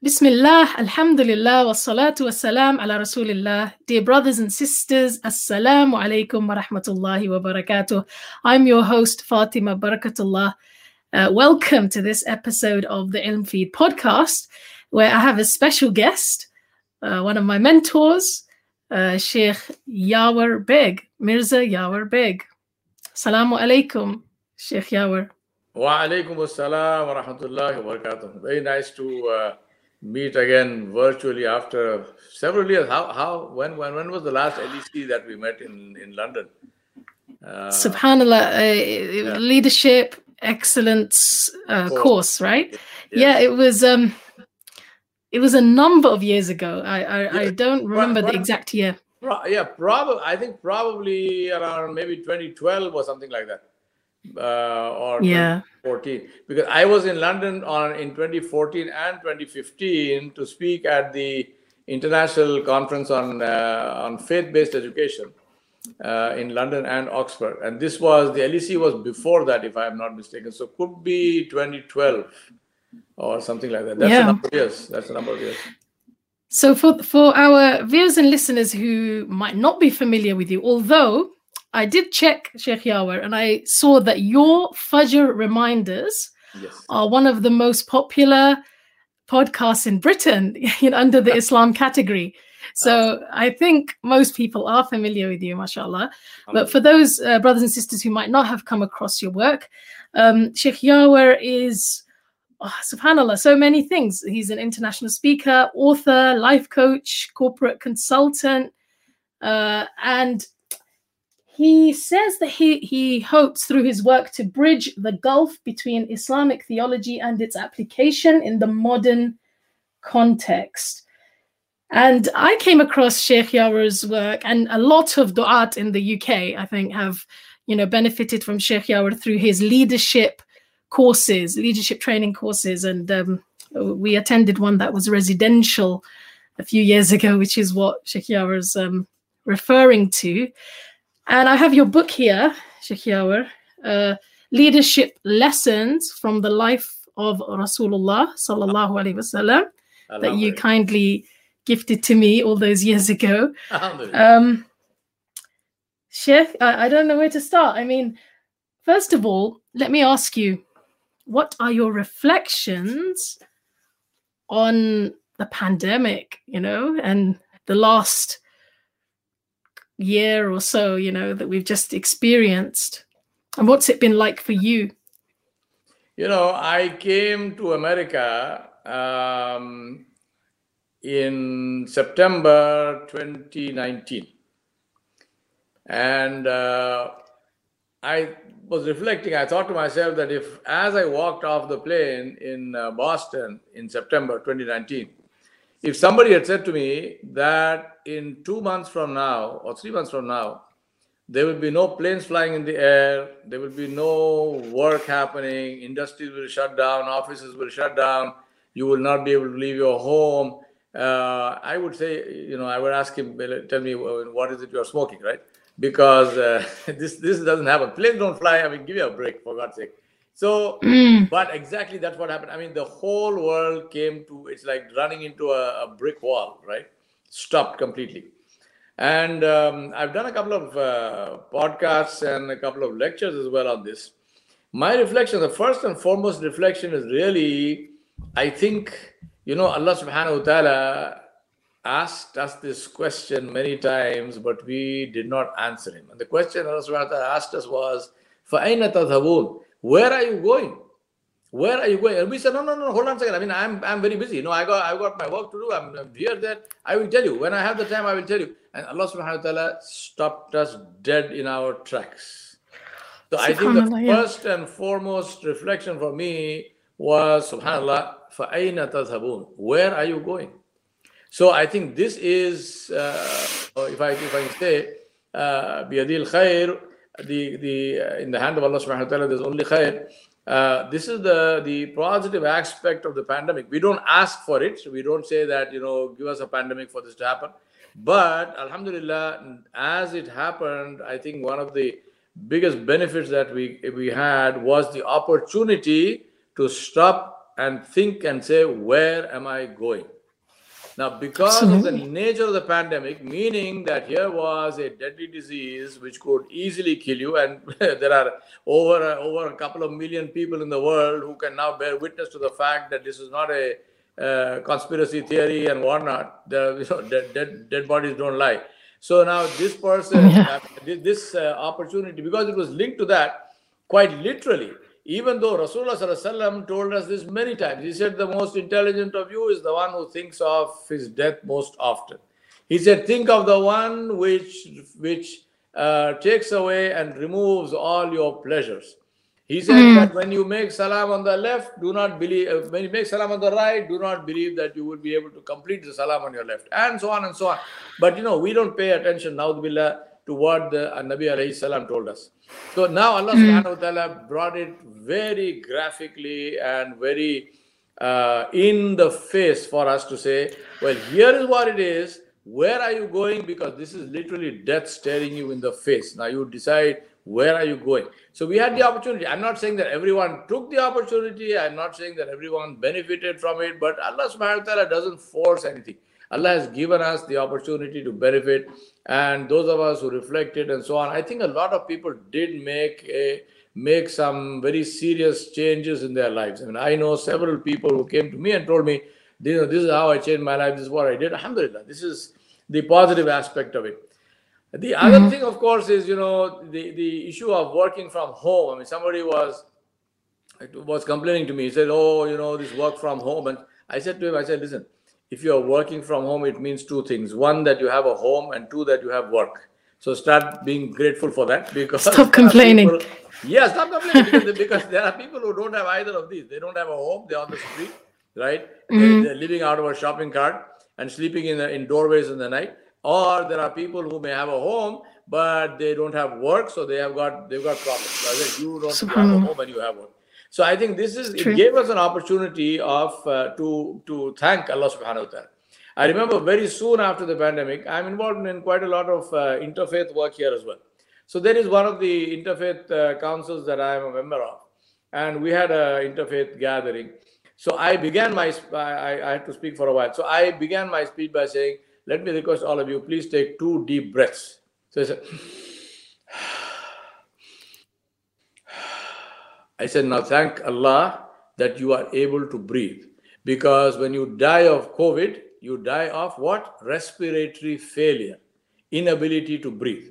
Bismillah, Alhamdulillah, wa salatu wa salam ala Rasulillah. Dear brothers and sisters, Assalamu alaikum wa rahmatullahi wa barakatuh. I'm your host, Fatima Barakatullah. Uh, welcome to this episode of the Ilm Feed podcast, where I have a special guest, uh, one of my mentors, uh, Sheikh Yawar Beg, Mirza Yawar Beg. Assalamu alaikum, Sheikh Yawar. Wa alaikum assalam wa rahmatullahi wa barakatuh. Very nice to uh, meet again virtually after several years. How how when when when was the last LEC that we met in in London? Uh, Subhanallah, uh, yeah. leadership excellence uh, course. course. right? Yes. Yeah, it was. um It was a number of years ago. I I. I don't remember the exact year. Yeah, probably. I think probably around maybe 2012 or something like that uh, or yeah. 2014 because I was in London on in 2014 and 2015 to speak at the international conference on uh, on faith-based education uh, in London and Oxford, and this was the LEC was before that, if I am not mistaken. So could be 2012 or something like that. That's yeah. a number of years. That's a number of years. So for for our viewers and listeners who might not be familiar with you, although I did check Sheikh Yawar and I saw that your Fajr reminders yes. are one of the most popular podcasts in Britain under the Islam category. So I think most people are familiar with you, mashallah. But for those uh, brothers and sisters who might not have come across your work, um, Sheikh Yawar is, oh, subhanAllah, so many things. He's an international speaker, author, life coach, corporate consultant, uh, and he says that he, he hopes through his work to bridge the gulf between Islamic theology and its application in the modern context. And I came across Sheikh Yawar's work, and a lot of du'at in the UK, I think, have you know benefited from Sheikh Yawar through his leadership courses, leadership training courses, and um, we attended one that was residential a few years ago, which is what Sheikh Yawar is um, referring to. And I have your book here, Sheikh uh, Leadership Lessons from the Life of Rasulullah Sallallahu Alaihi Wasallam, that you kindly gifted to me all those years ago. Um, Sheikh, I, I don't know where to start. I mean, first of all, let me ask you, what are your reflections on the pandemic, you know, and the last year or so, you know, that we've just experienced? And what's it been like for you? You know, I came to America um, in September 2019. And uh, I was reflecting, I thought to myself that if, as I walked off the plane in uh, Boston in September 2019, if somebody had said to me that in two months from now or three months from now, there will be no planes flying in the air, there will be no work happening, industries will shut down, offices will shut down, you will not be able to leave your home. Uh, I would say, you know, I would ask him, tell me what is it you're smoking, right? Because uh, this this doesn't happen. Planes don't fly. I mean, give you a break for God's sake. So, mm. but exactly that's what happened. I mean, the whole world came to, it's like running into a, a brick wall, right? Stopped completely. And um, I've done a couple of uh, podcasts and a couple of lectures as well on this. My reflection, the first and foremost reflection is really, I think, you know, Allah subhanahu wa ta'ala asked us this question many times, but we did not answer him. And the question Allah subhanahu wa ta'ala asked us was, فَأَيْنَ تَذْهَبُونَ where are you going? Where are you going? And we said, no, no, no, hold on a second. I mean, I'm, I'm very busy. No, I got, I got my work to do. I'm, I'm here, there. I will tell you. When I have the time, I will tell you. And Allah subhanahu wa ta'ala stopped us dead in our tracks. So I think the yeah. first and foremost reflection for me was, subhanAllah, فَأَيْنَ تَذْهَبُونَ Where are you going? So I think this is, uh, if I if I can say, uh, بِيَدِي الْخَيْرِ the the uh, in the hand of Allah subhanahu wa ta'ala there's only khair. Uh, this is the the positive aspect of the pandemic. We don't ask for it. We don't say that you know give us a pandemic for this to happen. But Alhamdulillah, as it happened, I think one of the biggest benefits that we we had was the opportunity to stop and think and say, where am I going? Now, because Absolutely. of the nature of the pandemic, meaning that here was a deadly disease which could easily kill you, and there are over over a couple of million people in the world who can now bear witness to the fact that this is not a uh, conspiracy theory and whatnot. The you know, dead, dead, dead bodies don't lie. So now this person, yeah. uh, this uh, opportunity, because it was linked to that, quite literally, even though Rasulullah told us this many times, he said, The most intelligent of you is the one who thinks of his death most often. He said, Think of the one which, which uh, takes away and removes all your pleasures. He said mm. that when you make salam on the left, do not believe, uh, when you make salam on the right, do not believe that you will be able to complete the salam on your left, and so on and so on. But you know, we don't pay attention, now billah, to what the uh, Nabi alayhi salam told us. So now Allah mm. subhanahu wa ta'ala brought it very graphically and very uh, in the face for us to say, well, here is what it is. Where are you going? Because this is literally death staring you in the face. Now you decide where are you going. So we had the opportunity. I'm not saying that everyone took the opportunity. I'm not saying that everyone benefited from it. But Allah subhanahu wa ta'ala doesn't force anything. Allah has given us the opportunity to benefit. And those of us who reflected and so on, I think a lot of people did make a make some very serious changes in their lives. I mean, I know several people who came to me and told me, you know, this is how I changed my life, this is what I did. Alhamdulillah. This is the positive aspect of it. The other mm-hmm. thing, of course, is you know the, the issue of working from home. I mean, somebody was was complaining to me. He said, "Oh, you know, this work from home." And I said to him, "I said, listen, if you are working from home, it means two things: one, that you have a home, and two, that you have work. So start being grateful for that because stop complaining. People, yeah, stop complaining because, because, there are people who don't have either of these. They don't have a home; they're on the street, right? Mm-hmm. They're, living out of a shopping cart and sleeping in the, in doorways in the night. Or there are people who may have a home but they don't have work, so they have got they've got problems. You don't have a home and you have work. So I think this is True. it gave us an opportunity of uh, to to thank Allah Subhanahu wa Taala. I remember very soon after the pandemic, I'm involved in quite a lot of uh, interfaith work here as well. So there is one of the interfaith uh, councils that I am a member of, and we had an interfaith gathering. So I began my I, I had to speak for a while. So I began my speech by saying, "Let me request all of you, please take two deep breaths." So I said. Now thank Allah that you are able to breathe. Because when you die of COVID, you die of what? Respiratory failure, inability to breathe.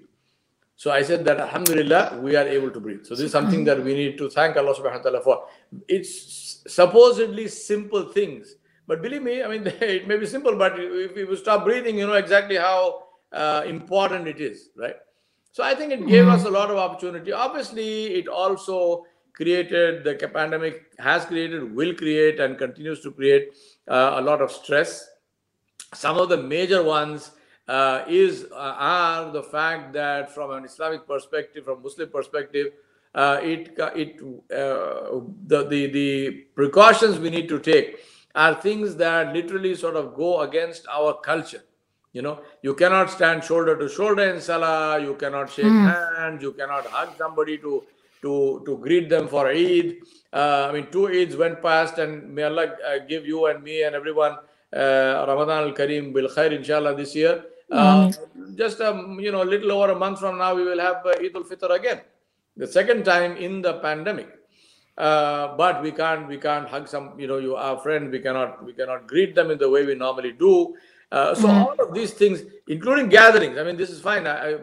So I said that Alhamdulillah, we are able to breathe. So this is something that we need to thank Allah subhanahu wa ta'ala for. It's supposedly simple things. But believe me, I mean, it may be simple, but if you stop breathing, you know exactly how uh, important it is, right? So I think it gave mm-hmm. us a lot of opportunity. Obviously, it also created, the pandemic has created, will create, and continues to create uh, a lot of stress. Some of the major ones uh, is uh, are the fact that from an Islamic perspective, from Muslim perspective, uh, it it uh, the, the the precautions we need to take are things that literally sort of go against our culture. You know, you cannot stand shoulder to shoulder in salah. You cannot shake mm. hands. You cannot hug somebody to to, to greet them for Eid. Uh, I mean, two Eids went past, and may Allah uh, give you and me and everyone uh, Ramadan al Kareem bil khair, inshallah, this year. Uh, just um, you know, a little over a month from now, we will have uh, Eid al Fitr again, the second time in the pandemic. Uh, but we can't we can't hug some you know you our friends we cannot we cannot greet them in the way we normally do uh, so mm-hmm. all of these things including gatherings i mean this is fine I, I,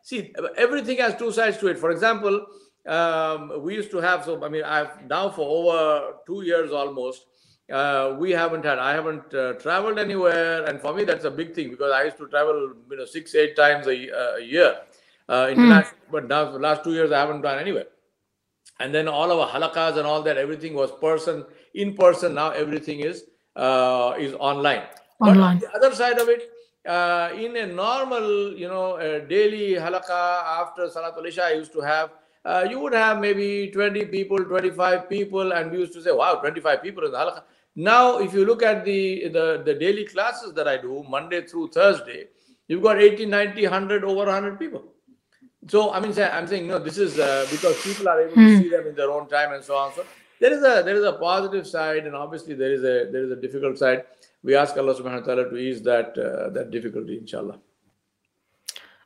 see everything has two sides to it for example um, we used to have so i mean i've now for over two years almost uh, we haven't had i haven't uh, traveled anywhere. And for me that's a big thing because i used to travel you know six eight times a, a year uh, international mm. but now the last two years i haven't gone anywhere. And then all our halakas and all that everything was person in person. Now everything is uh, is online. Online but on the other side of it uh, in a normal you know daily halaka after salatul isha i used to have uh, you would have maybe 20 people, 25 people, and we used to say, wow, 25 people in the halakha. Now, if you look at the, the, the daily classes that I do, Monday through Thursday, you've got 80, 90, 100, over 100 people. So, I mean, I'm saying, no, this is uh, because people are able to hmm. see them in their own time and so on. So, there is a there is a positive side, and obviously there is a there is a difficult side. We ask Allah Subhanahu wa Taala to ease that uh, that difficulty, inshallah.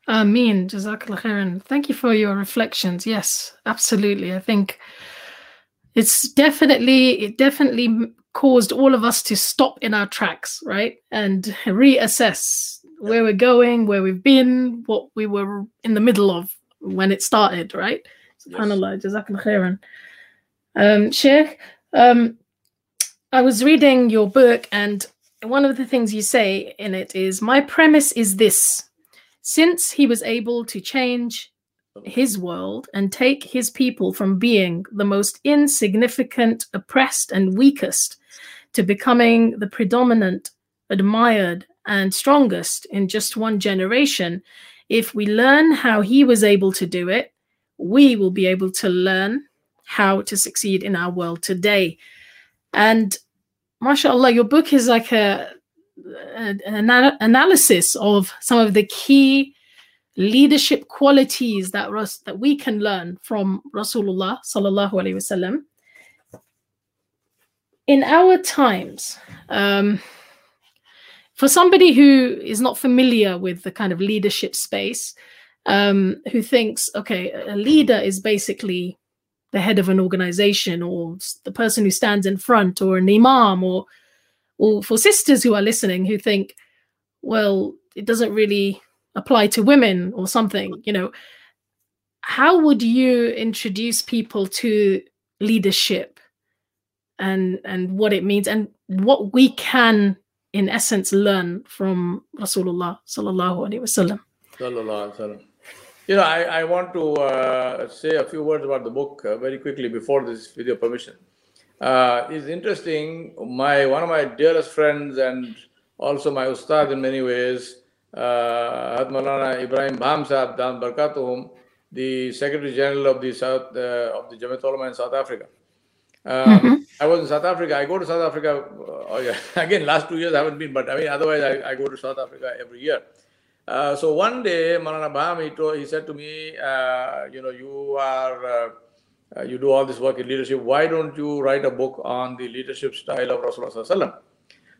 Ameen. Jazakallah khairan. Thank you for your reflections. Yes, absolutely. I think it's definitely it definitely caused all of us to stop in our tracks, right? And reassess where we're going, where we've been, what we were in the middle of when it started, right? SubhanAllah, Jazakallah khairan. Um, Sheikh, um, I was reading your book, and one of the things you say in it is My premise is this since he was able to change his world and take his people from being the most insignificant, oppressed, and weakest to becoming the predominant, admired, and strongest in just one generation, if we learn how he was able to do it, we will be able to learn how to succeed in our world today. And mashallah, your book is like a, an analysis of some of the key leadership qualities that that we can learn from Rasulullah sallallahu alaihi wasallam. In our times, um, for somebody who is not familiar with the kind of leadership space, um, who thinks, okay, a leader is basically the head of an organization or the person who stands in front or an imam or or for sisters who are listening who think well it doesn't really apply to women or something you know. How would you introduce people to leadership and and what it means and what we can in essence learn from rasulullah sallallahu alaihi wasallam alaihi wasallam you know, I, I want to uh, say a few words about the book uh, very quickly before this with your permission. Uh, it's interesting. My one of my dearest friends and also my ustad in many ways, uh, Maulana Ibrahim Bham Saab Dan Barkatuhum, the Secretary General of the South uh, of the Jamiat Ulama in South Africa. Um, mm-hmm. I was in South Africa. I go to South Africa uh, oh yeah. again. Last two years I haven't been, but I mean otherwise I, I go to South Africa every year. Uh, so one day, Maulana Bham, he, told, he said to me, uh, you know, you are, uh, uh, you do all this work in leadership. Why don't you write a book on the leadership style of Rasulullah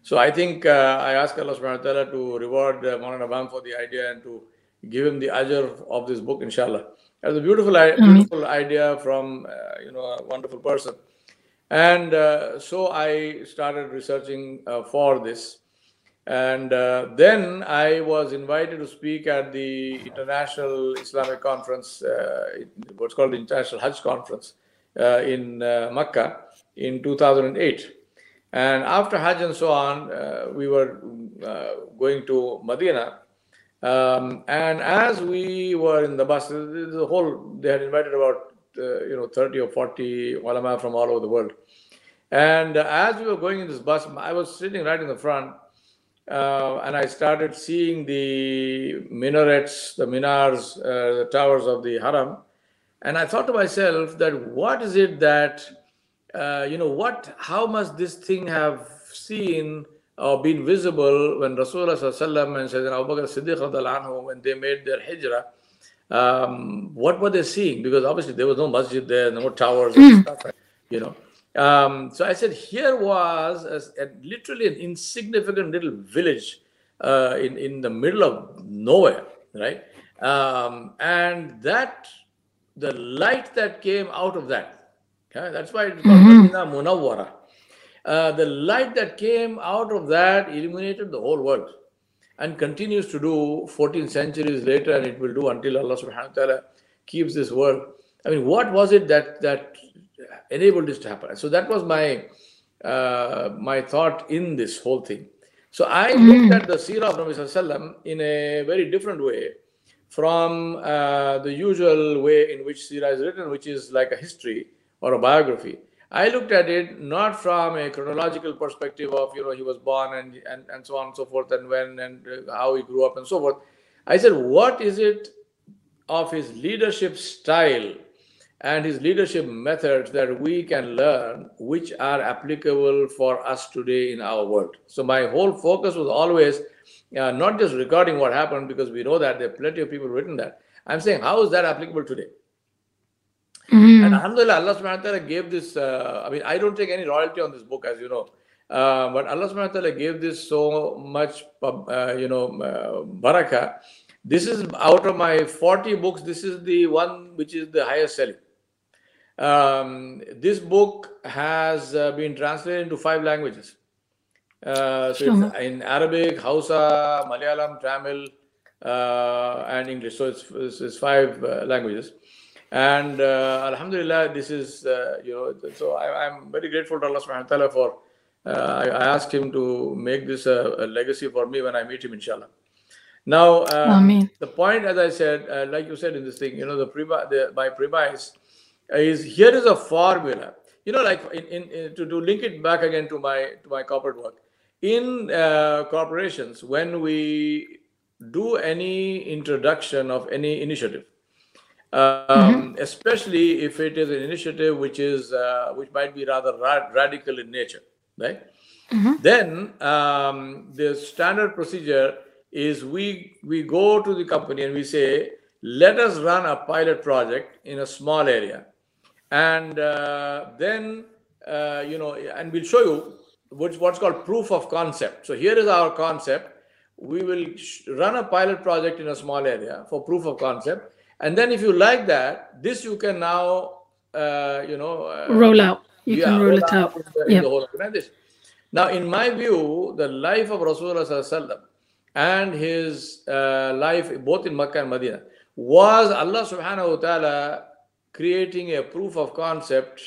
So I think uh, I ask Allah subhanahu wa ta'ala to reward uh, Maulana Bham for the idea and to give him the ajr of this book, inshallah. That's a beautiful, beautiful idea from, you know, a wonderful person. And so I started researching for this. And uh, then I was invited to speak at the International Islamic Conference, uh, what's called the International Hajj Conference uh, in uh, Mecca in 2008. And after Hajj and so on, uh, we were uh, going to Medina. Um, and as we were in the bus, the whole, they had invited about, you know, 30 or 40 ulama from all over the world. And as we were going in this bus, I was sitting right in the front uh, and I started seeing the minarets, the minars, uh, the towers of the Haram. And I thought to myself that what is it that, uh, you know, what, how must this thing have seen or been visible when Rasulullah and Sayyidina Abu Bakr Siddiq when they made their hijrah, um, what were they seeing? Because obviously there was no masjid there, no towers, mm. stuff, you know. Um, so I said, here was a, a, literally an insignificant little village uh, in, in the middle of nowhere, right? Um, and that, the light that came out of that, okay, that's why it's called mm-hmm. Munawwara. Uh, the light that came out of that illuminated the whole world and continues to do 14 centuries later, and it will do until Allah subhanahu wa ta'ala keeps this world. I mean, what was it that that enabled this to happen. So that was my uh, my thought in this whole thing. So I mm. looked at the Seerah of Nabi Sallam in a very different way from uh, the usual way in which Seerah is written, which is like a history or a biography. I looked at it not from a chronological perspective of, you know, he was born and, and, and so on and so forth, and when and how he grew up and so forth. I said, what is it of his leadership style and his leadership methods that we can learn which are applicable for us today in our world so my whole focus was always uh, not just recording what happened because we know that there are plenty of people written that i'm saying how is that applicable today Mm. And Alhamdulillah, Allah subhanahu wa ta'ala gave this. Uh, I mean, I don't take any royalty on this book, as you know. Uh, but Allah subhanahu wa ta'ala gave this so much, uh, you know, uh, barakah. This is out of my 40 books, this is the one which is the highest selling. Um, this book has uh, been translated into five languages. Uh, so sure. in Arabic, Hausa, Malayalam, Tamil, uh, and English. So it's, it's, it's five uh, languages. And uh, Alhamdulillah, this is, uh, you know, so I, am very grateful to Allah subhanahu wa ta'ala for, I, I, asked him to make this a, a, legacy for me when I meet him, inshallah. Now, the point, as I said, like you said in this thing, you know, the, the my premise is here is a formula. You know, like in, in, in to, to link it back again to my to my corporate work. In uh, corporations, when we do any introduction of any initiative, um, mm-hmm. especially if it is an initiative which is uh, which might be rather ra- radical in nature, right? Mm-hmm. Then um, the standard procedure is we we go to the company and we say, let us run a pilot project in a small area and uh, then uh, you know and we'll show you what's what's called proof of concept. So here is our concept. We will run a pilot project in a small area for proof of concept. And then if you like that this you can now uh, you know uh, roll out. You yeah, can roll, roll it out, out. The, in the whole organization. Now in my view the life of rasulullah and his uh, life both in makkah and medina was allah subhanahu wa ta'ala creating a proof of concept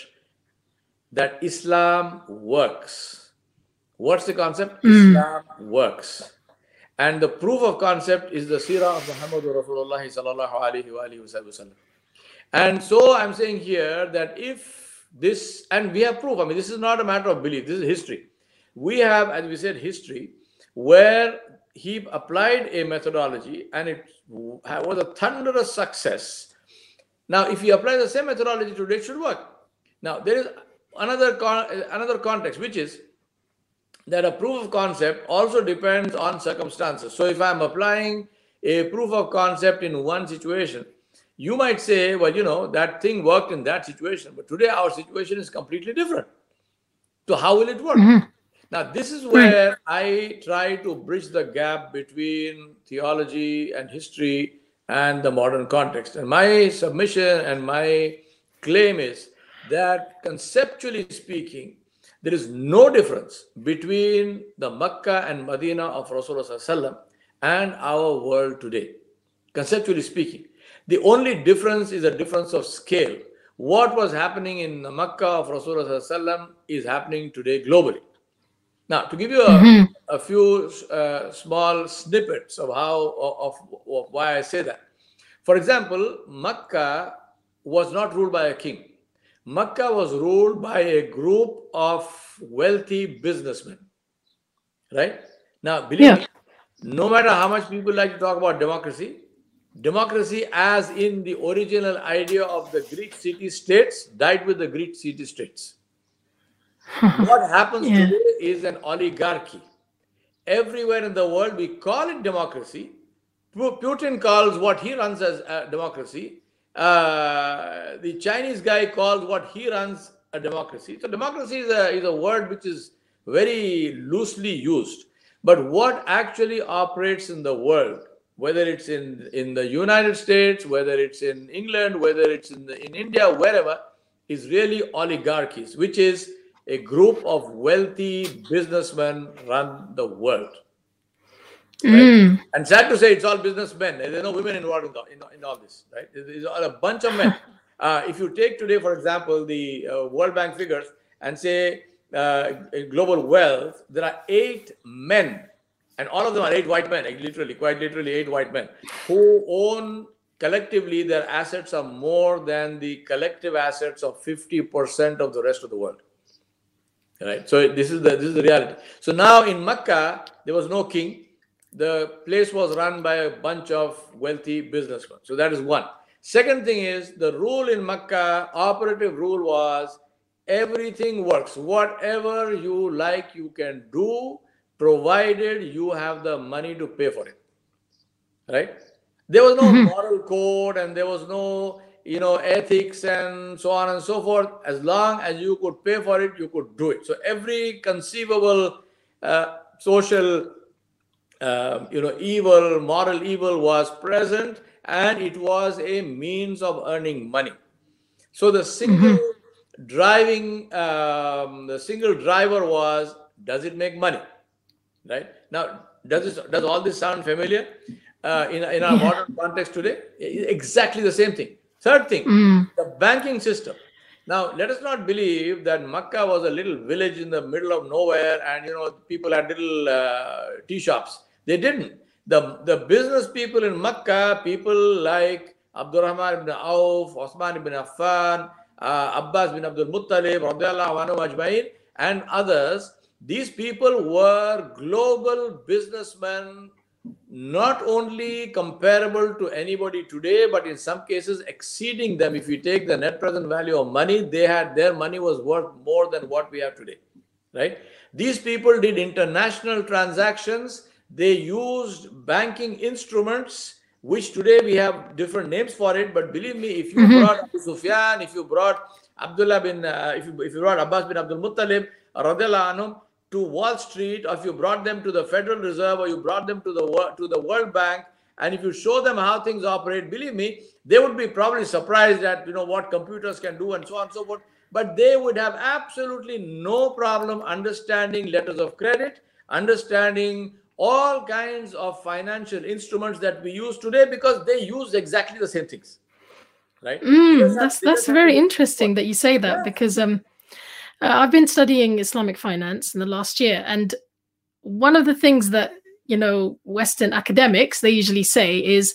that Islam works. What's the concept? Mm. Islam works. And the proof of concept is the seerah of Muhammad Rasulullah sallallahu alayhi wa And so I'm saying here that if this, and we have proof, I mean, this is not a matter of belief, this is history. We have, as we said, history where he applied a methodology and it was a thunderous success now, if you apply the same methodology today, it should work. Now, there is another con- another context, which is that a proof of concept also depends on circumstances. So, if I'm applying a proof of concept in one situation, you might say, well, you know, that thing worked in that situation, but today our situation is completely different. So, how will it work? Mm-hmm. Now, this is where I try to bridge the gap between theology and history and the modern context. And my submission and my claim is that conceptually speaking, there is no difference between the Makkah and Medina of Rasulullah and our world today, conceptually speaking. The only difference is a difference of scale. What was happening in the Makkah of Rasulullah is happening today globally. Now, to give you a, mm-hmm. a few uh, small snippets of how of, of, why I say that. For example, Makkah was not ruled by a king. Makkah was ruled by a group of wealthy businessmen. Right? Now, believe yeah. me, no matter how much people like to talk about democracy, democracy, as in the original idea of the Greek city states, died with the Greek city states. what happens yeah. today is an oligarchy. Everywhere in the world, we call it democracy. Putin calls what he runs as a democracy. Uh, the Chinese guy calls what he runs a democracy. So democracy is a, is a word which is very loosely used. But what actually operates in the world, whether it's in, in the United States, whether it's in England, whether it's in, the, in India, wherever, is really oligarchies, which is a group of wealthy businessmen run the world. Right? Mm. And sad to say, it's all businessmen. There are no women involved in, the, in, in all this, right? It's all a bunch of men. Uh, if you take today, for example, the uh, World Bank figures and say uh, global wealth, there are eight men, and all of them are eight white men, literally, quite literally, eight white men who own collectively their assets are more than the collective assets of 50% of the rest of the world right? So this is the this is the reality. So now in makkah there was no king. The place was run by a bunch of wealthy businessmen. So that is one. Second thing is the rule in makkah operative rule was everything works. Whatever you like you can do provided you have the money to pay for it. Right? There was no mm-hmm. moral code and there was no you know, ethics and so on and so forth. As long as you could pay for it, you could do it. So every conceivable uh, social, uh, you know, evil, moral evil was present, and it was a means of earning money. So the single mm-hmm. driving, um, the single driver was, does it make money? Right now, does this, does all this sound familiar uh, in in our modern context today? Exactly the same thing Third thing, mm. the banking system. Now, let us not believe that Makkah was a little village in the middle of nowhere and, you know, people had little uh, tea shops. They didn't. The, the business people in Makkah, people like Abdurrahman ibn Auf, Osman ibn Affan, uh, Abbas bin Abdul Muttalib, Ajmain, and others, these people were global businessmen not only comparable to anybody today, but in some cases exceeding them. If you take the net present value of money, they had their money was worth more than what we have today, right? These people did international transactions. They used banking instruments, which today we have different names for it. But believe me, if you mm-hmm. brought Abu Sufyan, if you brought Abdullah bin, uh, if, you, if you brought Abbas bin Abdul Muttalib, radiallahu anhum, to Wall Street, or if you brought them to the Federal Reserve, or you brought them to the to the World Bank, and if you show them how things operate, believe me, they would be probably surprised at you know what computers can do and so on and so forth. But they would have absolutely no problem understanding letters of credit, understanding all kinds of financial instruments that we use today because they use exactly the same things right mm, that's that's very interesting that you say that yeah. because um uh, I've been studying Islamic finance in the last year, and one of the things that you know Western academics they usually say is,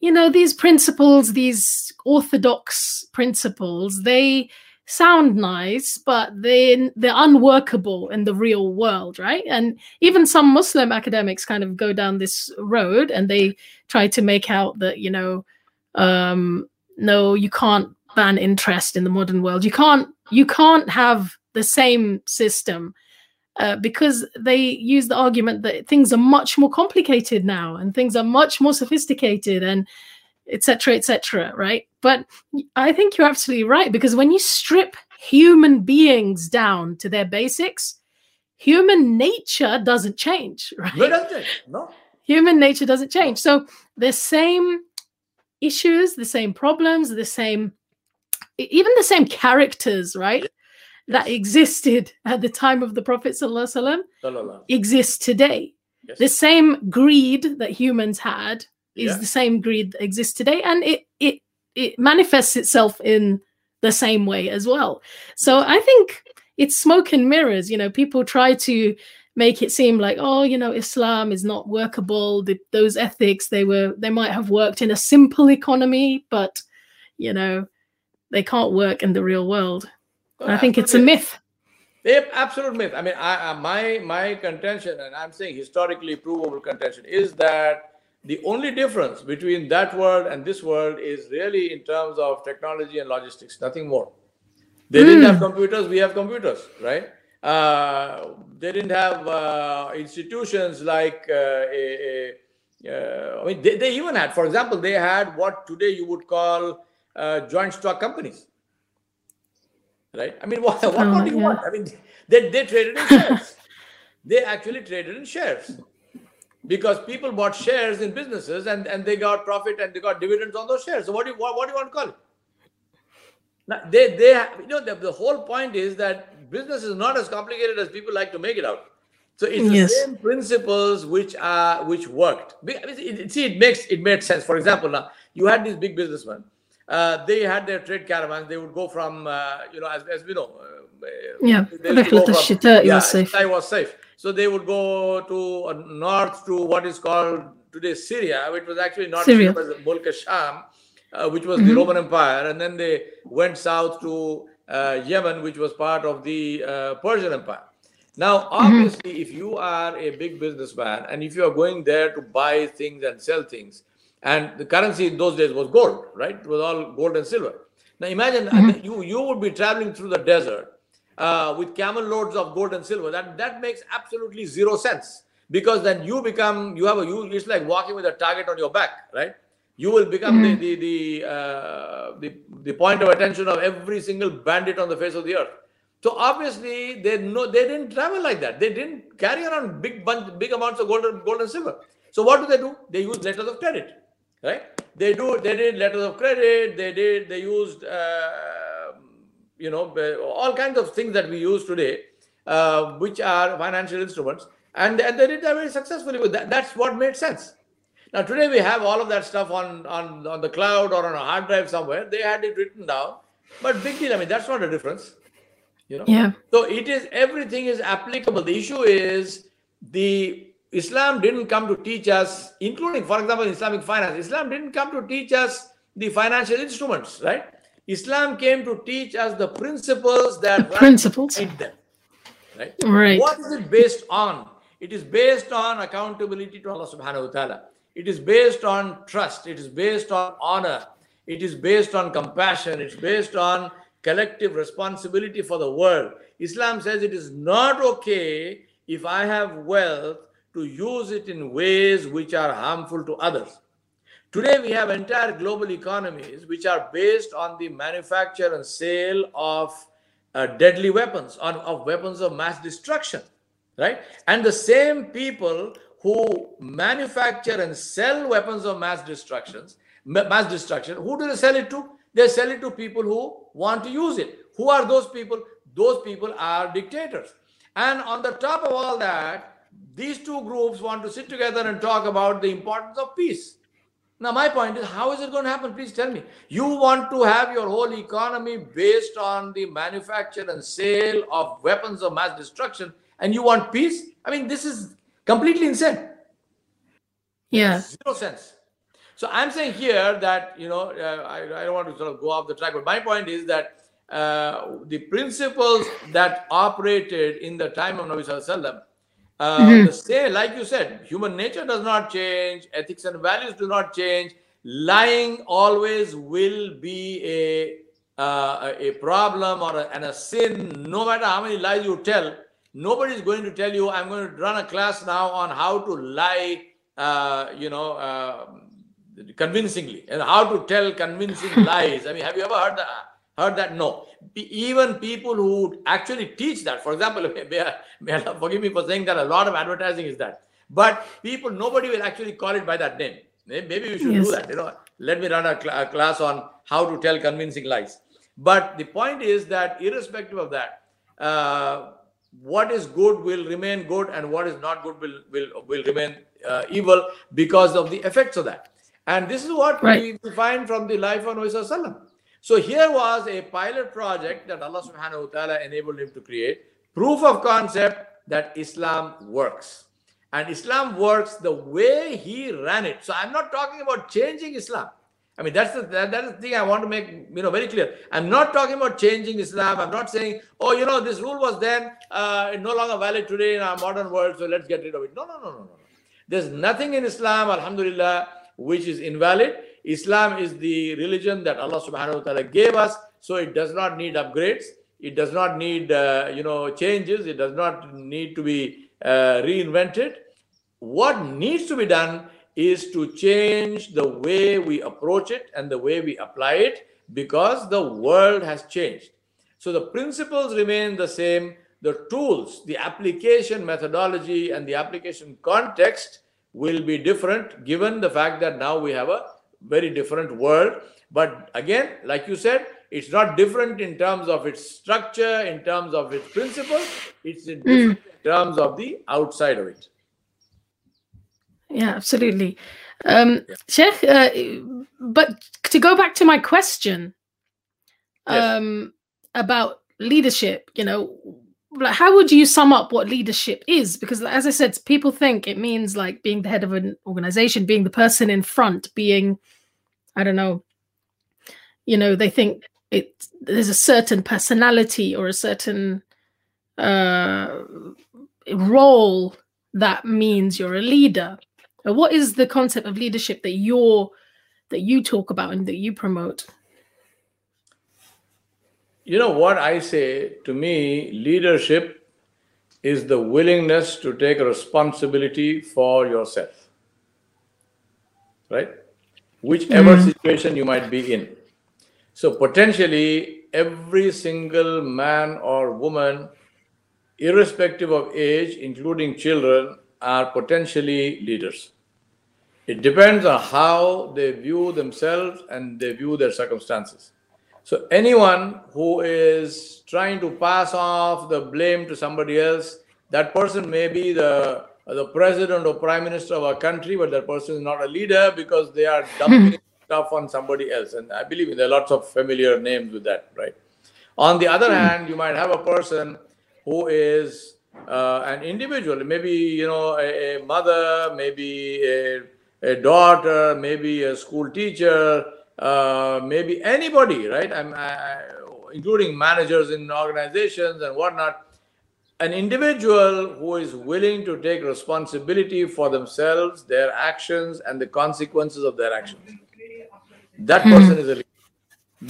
you know, these principles, these orthodox principles, they sound nice, but they they're unworkable in the real world, right? And even some Muslim academics kind of go down this road, and they try to make out that you know, um, no, you can't ban interest in the modern world. You can't you can't have the same system uh, because they use the argument that things are much more complicated now and things are much more sophisticated and etc etc right? But i think you're absolutely right because when you strip human beings down to their basics human nature doesn't change right? No, change. no. Human nature doesn't change. So the same issues the same problems the same even the same characters, right? That existed at the time of the Prophet Sallallahu exist today. Yes. The same greed that humans had is yeah. the same greed that exists today, and it it it manifests itself in the same way as well. So I think it's smoke and mirrors. You know, people try to make it seem like oh you know islam is not workable the, those ethics they were they might have worked in a simple economy but you know they can't work in the real world. I think it's a myth. Yep, absolute myth. I mean, I, I, my my contention, and I'm saying historically provable contention, is that the only difference between that world and this world is really in terms of technology and logistics, nothing more. They mm. didn't have hmm. computers, we have computers, right? Uh, they didn't have uh, institutions like uh, a, a uh, I mean, they, they even had, for example, they had what today you would call uh, joint stock companies. Right? I mean, what, what, oh, do you yeah. want? I mean, they, they traded in shares. they actually traded in shares because people bought shares in businesses and, and they got profit and they got dividends on those shares. So what do you what, what do you want to call it? Now they they you know the, the whole point is that business is not as complicated as people like to make it out. So it's the yes. same principles which are which worked. See, it makes it made sense. For example, now you had these big businessmen uh, they had their trade caravans. They would go from, uh, you know, as, as we know. Uh, yeah, it yeah, was safe. It was safe. So they would go to uh, north to what is called today Syria, which was actually not Syria, but Mulk Sham, uh, which was mm-hmm. the Roman Empire, and then they went south to uh, Yemen, which was part of the Persian Empire. Now, mm-hmm. obviously, mm-hmm. if you are a big businessman and if you are going there to buy things and sell things, and the currency in those days was gold, right? It was all gold and silver. Now imagine mm-hmm. you you would be traveling through the desert uh, with camel loads of gold and silver. That that makes absolutely zero sense because then you become you have a you it's like walking with a target on your back, right? You will become mm-hmm. the the the, uh, the the point of attention of every single bandit on the face of the earth. So obviously they no they didn't travel like that. They didn't carry around big bunch, big amounts of gold and gold and silver. So what do they do? They use letters of credit, right? They do they did letters of credit. They did they used uh, you know all kinds of things that we use today, uh, which are financial instruments, and, and they did that very successfully. With that, that's what made sense. Now today we have all of that stuff on, on, on the cloud or on a hard drive somewhere. They had it written down, but big deal. I mean, that's not a difference. You know? Yeah. So it is everything is applicable. The issue is the Islam didn't come to teach us, including, for example, Islamic finance. Islam didn't come to teach us the financial instruments, right? Islam came to teach us the principles that the principles them, right? Right. What is it based on? It is based on accountability to Allah Subhanahu wa Taala. It is based on trust. It is based on honor. It is based on compassion. It's based on collective responsibility for the world. Islam says it is not okay if I have wealth to use it in ways which are harmful to others. Today, we have entire global economies which are based on the manufacture and sale of uh, deadly weapons, on, of weapons of mass destruction, right? And the same people who manufacture and sell weapons of mass destructions, mass destruction, who do they sell it to? They sell it to people who want to use it. Who are those people? Those people are dictators. And on the top of all that, these two groups want to sit together and talk about the importance of peace. Now, my point is, how is it going to happen? Please tell me. You want to have your whole economy based on the manufacture and sale of weapons of mass destruction, and you want peace? I mean, this is Completely insane. Yeah. Zero sense. So I'm saying here that, you know, uh, I, I don't want to sort of go off the track, but my point is that uh, the principles that operated in the time of Nabi Sallallahu uh, mm-hmm. the same, like you said, human nature does not change, ethics and values do not change. Lying always will be a uh, a problem or a, and a sin, no matter how many lies you tell Nobody is going to tell you, I'm going to run a class now on how to lie, uh, you know, uh, convincingly and how to tell convincing lies. I mean, have you ever heard that? Heard that? No. Even people who actually teach that, for example, may, may Allah forgive me for saying that a lot of advertising is that. But people, nobody will actually call it by that name. Maybe we should yes. do that. You know, let me run a, cl- a class on how to tell convincing lies. But the point is that, irrespective of that, uh, what is good will remain good and what is not good will will, will remain uh, evil because of the effects of that and this is what right. we find from the life of Nabi so here was a pilot project that Allah subhanahu wa ta'ala enabled him to create proof of concept that Islam works and Islam works the way he ran it so I'm not talking about changing Islam I mean, that's the that, that is the thing I want to make you know very clear. I'm not talking about changing Islam. I'm not saying, oh, you know, this rule was then uh, no longer valid today in our modern world, so let's get rid of it. No, no, no, no, no. There's nothing in Islam, Alhamdulillah, which is invalid. Islam is the religion that Allah Subhanahu wa Taala gave us, so it does not need upgrades. It does not need uh, you know changes. It does not need to be uh, reinvented. What needs to be done is to change the way we approach it and the way we apply it because the world has changed. So the principles remain the same. The tools, the application methodology, and the application context will be different given the fact that now we have a very different world. But again, like you said, it's not different in terms of its structure, in terms of its principles, it's in, mm. in terms of the outside of it. Yeah, absolutely. Um, yeah. Sheikh, uh, but to go back to my question um, yes. about leadership, you know, like how would you sum up what leadership is? Because as I said, people think it means like being the head of an organization, being the person in front, being, I don't know, you know, they think it there's a certain personality or a certain uh, role that means you're a leader what is the concept of leadership that you're that you talk about and that you promote? You know what I say to me, leadership is the willingness to take responsibility for yourself. Right? Whichever mm. situation you might be in. So potentially every single man or woman, irrespective of age, including children, are potentially leaders. It depends on how they view themselves and they view their circumstances. So anyone who is trying to pass off the blame to somebody else, that person may be the the president or prime minister of a country, but that person is not a leader because they are dumping stuff on somebody else. And I believe there are lots of familiar names with that, right? On the other hand, you might have a person who is uh, an individual, maybe you know a, a mother, maybe a, a, daughter, maybe a school teacher, uh, maybe anybody, right? I'm, I, including managers in organizations and whatnot an individual who is willing to take responsibility for themselves, their actions, and the consequences of their actions. That hmm. person is a leader.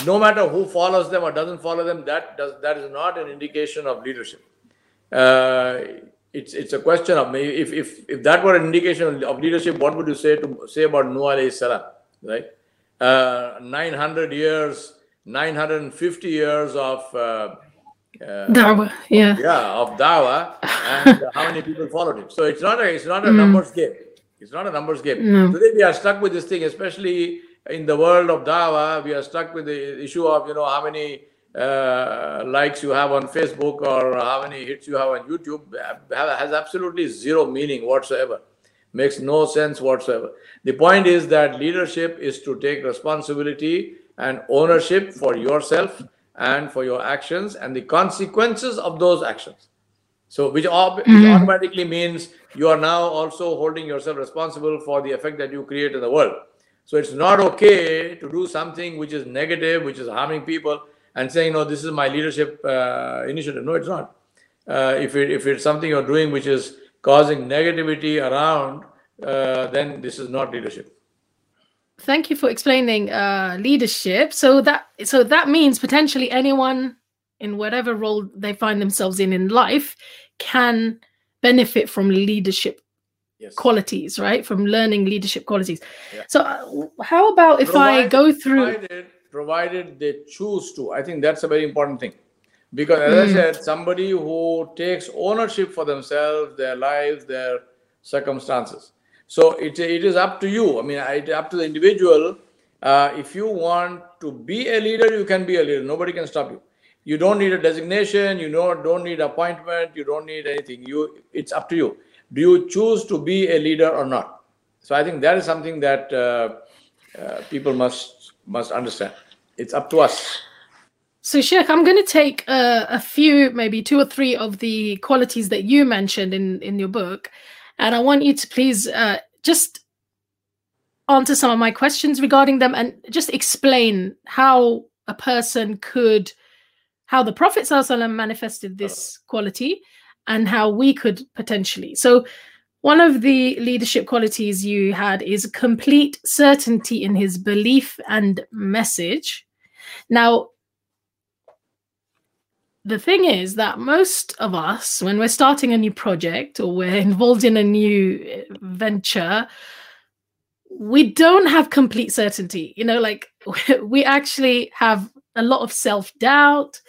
No matter who follows them or doesn't follow them, that does that is not an indication of leadership. Uh, it's it's a question of maybe if if if that were an indication of leadership, what would you say to say about Nuh alayhi salam, right? Uh, 900 years, 950 years of uh, uh, dawah, yeah, yeah, of Dawa, and how many people followed it. So it's not a it's not a mm. numbers game. It's not a numbers game. No. Today we are stuck with this thing, especially in the world of Dawa. We are stuck with the issue of you know how many uh, likes you have on Facebook or how many hits you have on YouTube has absolutely zero meaning whatsoever. Makes no sense whatsoever. The point is that leadership is to take responsibility and ownership for yourself and for your actions and the consequences of those actions. So, which, ob- mm-hmm. which automatically means you are now also holding yourself responsible for the effect that you create in the world. So, it's not okay to do something which is negative, which is harming people, and saying, "No, this is my leadership uh, initiative." No, it's not. Uh, if it, if it's something you're doing which is causing negativity around, uh, then this is not leadership thank you for explaining uh, leadership. So that so that means potentially anyone in whatever role they find themselves in in life can benefit from leadership yes. qualities, right? From learning leadership qualities. Yeah. So uh, how about if provided, I go through provided, provided they choose to. I think that's a very important thing. Because as mm. I said, somebody who takes ownership for themselves, their lives, their circumstances so it, it is up to you. I mean, it up to the individual. Uh, if you want to be a leader, you can be a leader. Nobody can stop you. You don't need a designation. You know, don't need appointment. You don't need anything. You, it's up to you. Do you choose to be a leader or not? So I think that is something that uh, uh, people must must understand. It's up to us. So, Sheikh, I'm going to take uh, a few, maybe two or three of the qualities that you mentioned in in your book, and I want you to please uh, just answer some of my questions regarding them and just explain how a person could, how the Prophet manifested this quality and how we could potentially. So, one of the leadership qualities you had is complete certainty in his belief and message. Now, the thing is that most of us, when we're starting a new project or we're involved in a new uh, venture, we don't have complete certainty. You know, like we actually have a lot of self doubt.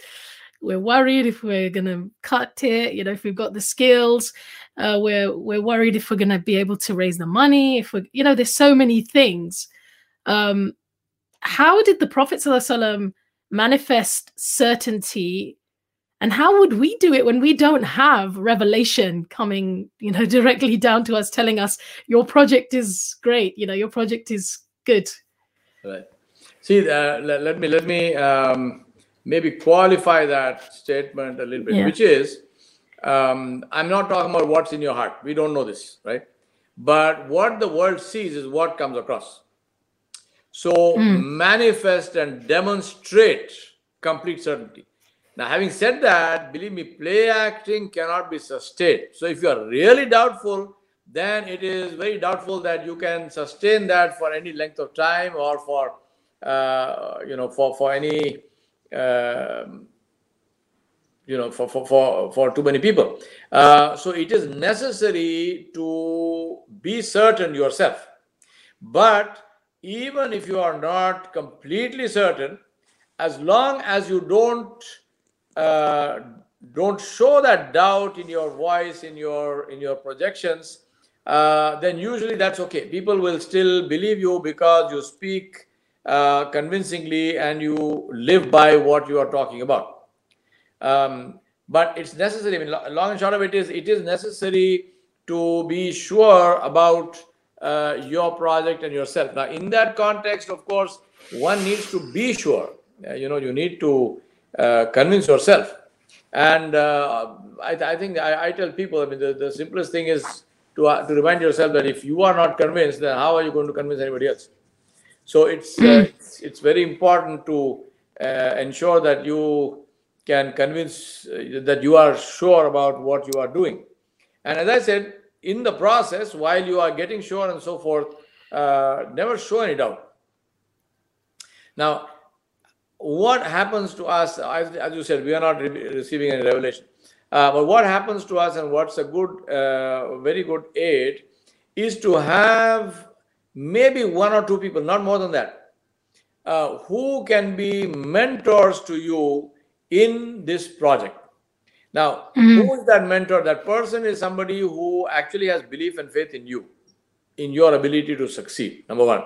We're worried if we're going to cut it. You know, if we've got the skills, uh, we're we're worried if we're going to be able to raise the money. If we, you know, there's so many things. Um, how did the Prophet manifest certainty and how would we do it when we don't have revelation coming you know directly down to us telling us your project is great you know your project is good right. See uh, let, let, me let me um, maybe qualify that statement a little bit yeah. which is um, i'm not talking about what's in your heart. We don't know this right? But what the world sees is what comes across. So mm. manifest and demonstrate complete certainty now, having said that, believe me, play acting cannot be sustained. So, if you are really doubtful, then it is very doubtful that you can sustain that for any length of time or for, uh, you know, for for any, uh, you know, for for for, for too many people. Uh, so, it is necessary to be certain yourself, but even if you are not completely certain, as long as you don't uh, don't show that doubt in your voice, in your in your projections, uh, then usually that's okay. People will still believe you because you speak uh, convincingly and you live by what you are talking about. Um, but it's necessary. I mean, long and short of it is, it is necessary to be sure about uh, your project and yourself. Now, in that context, of course, one needs to be sure. Uh, you know, you need to uh, convince yourself. And uh, I, I, think I, I, tell people, I mean, the, the simplest thing is to, uh, to remind yourself that if you are not convinced, then how are you going to convince anybody else? So it's, uh, it's, it's, very important to ensure that you can convince that you are sure about what you are doing. And as I said, in the process, while you are getting sure and so forth, uh, never show any doubt. Now, what happens to us, as, as you said, we are not re receiving any revelation. Uh, but what happens to us and what's a good, uh, very good aid is to have maybe one or two people, not more than that, uh, who can be mentors to you in this project. Now, mm-hmm. who is that mentor? That person is somebody who actually has belief and faith in you, in your ability to succeed. Number one.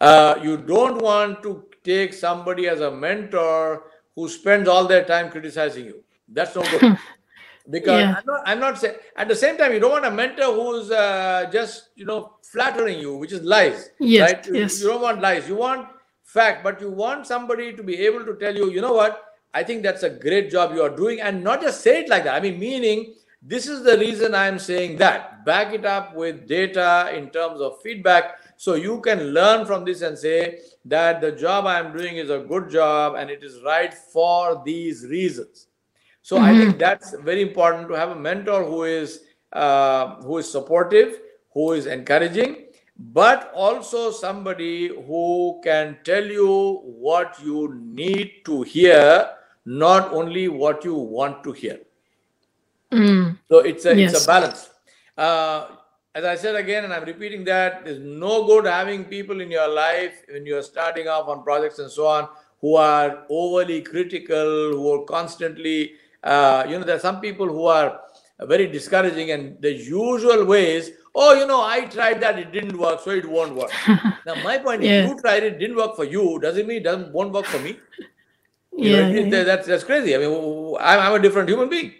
Uh, you don't want to take somebody as a mentor who spends all their time criticizing you. That's no good. because yeah. I'm, not, I'm not saying at the same time you don't want a mentor who's uh, just you know flattering you, which is lies. Yes, right? yes. You, you don't want lies. You want fact, but you want somebody to be able to tell you, you know what, I think that's a great job you are doing. And not just say it like that. I mean, meaning, this is the reason I'm saying that. Back it up with data in terms of feedback. So you can learn from this and say that the job I'm doing is a good job and it is right for these reasons. So mm-hmm. I think that's very important to have a mentor who is uh, who is supportive, who is encouraging, but also somebody who can tell you what you need to hear not only what you want to hear. Mm. So it's a yes. it's a balance. Uh, as I said again, and I'm repeating that, there's no good having people in your life when you're starting off on projects and so on who are overly critical, who are constantly, uh, you know, there are some people who are very discouraging, and the usual ways, oh, you know, I tried that, it didn't work, so it won't work. now, my point yeah. is, you tried it, didn't work for you, doesn't mean it doesn't won't work for me. You yeah, know, yeah. that's that's crazy. I mean, I'm, I'm a different human being.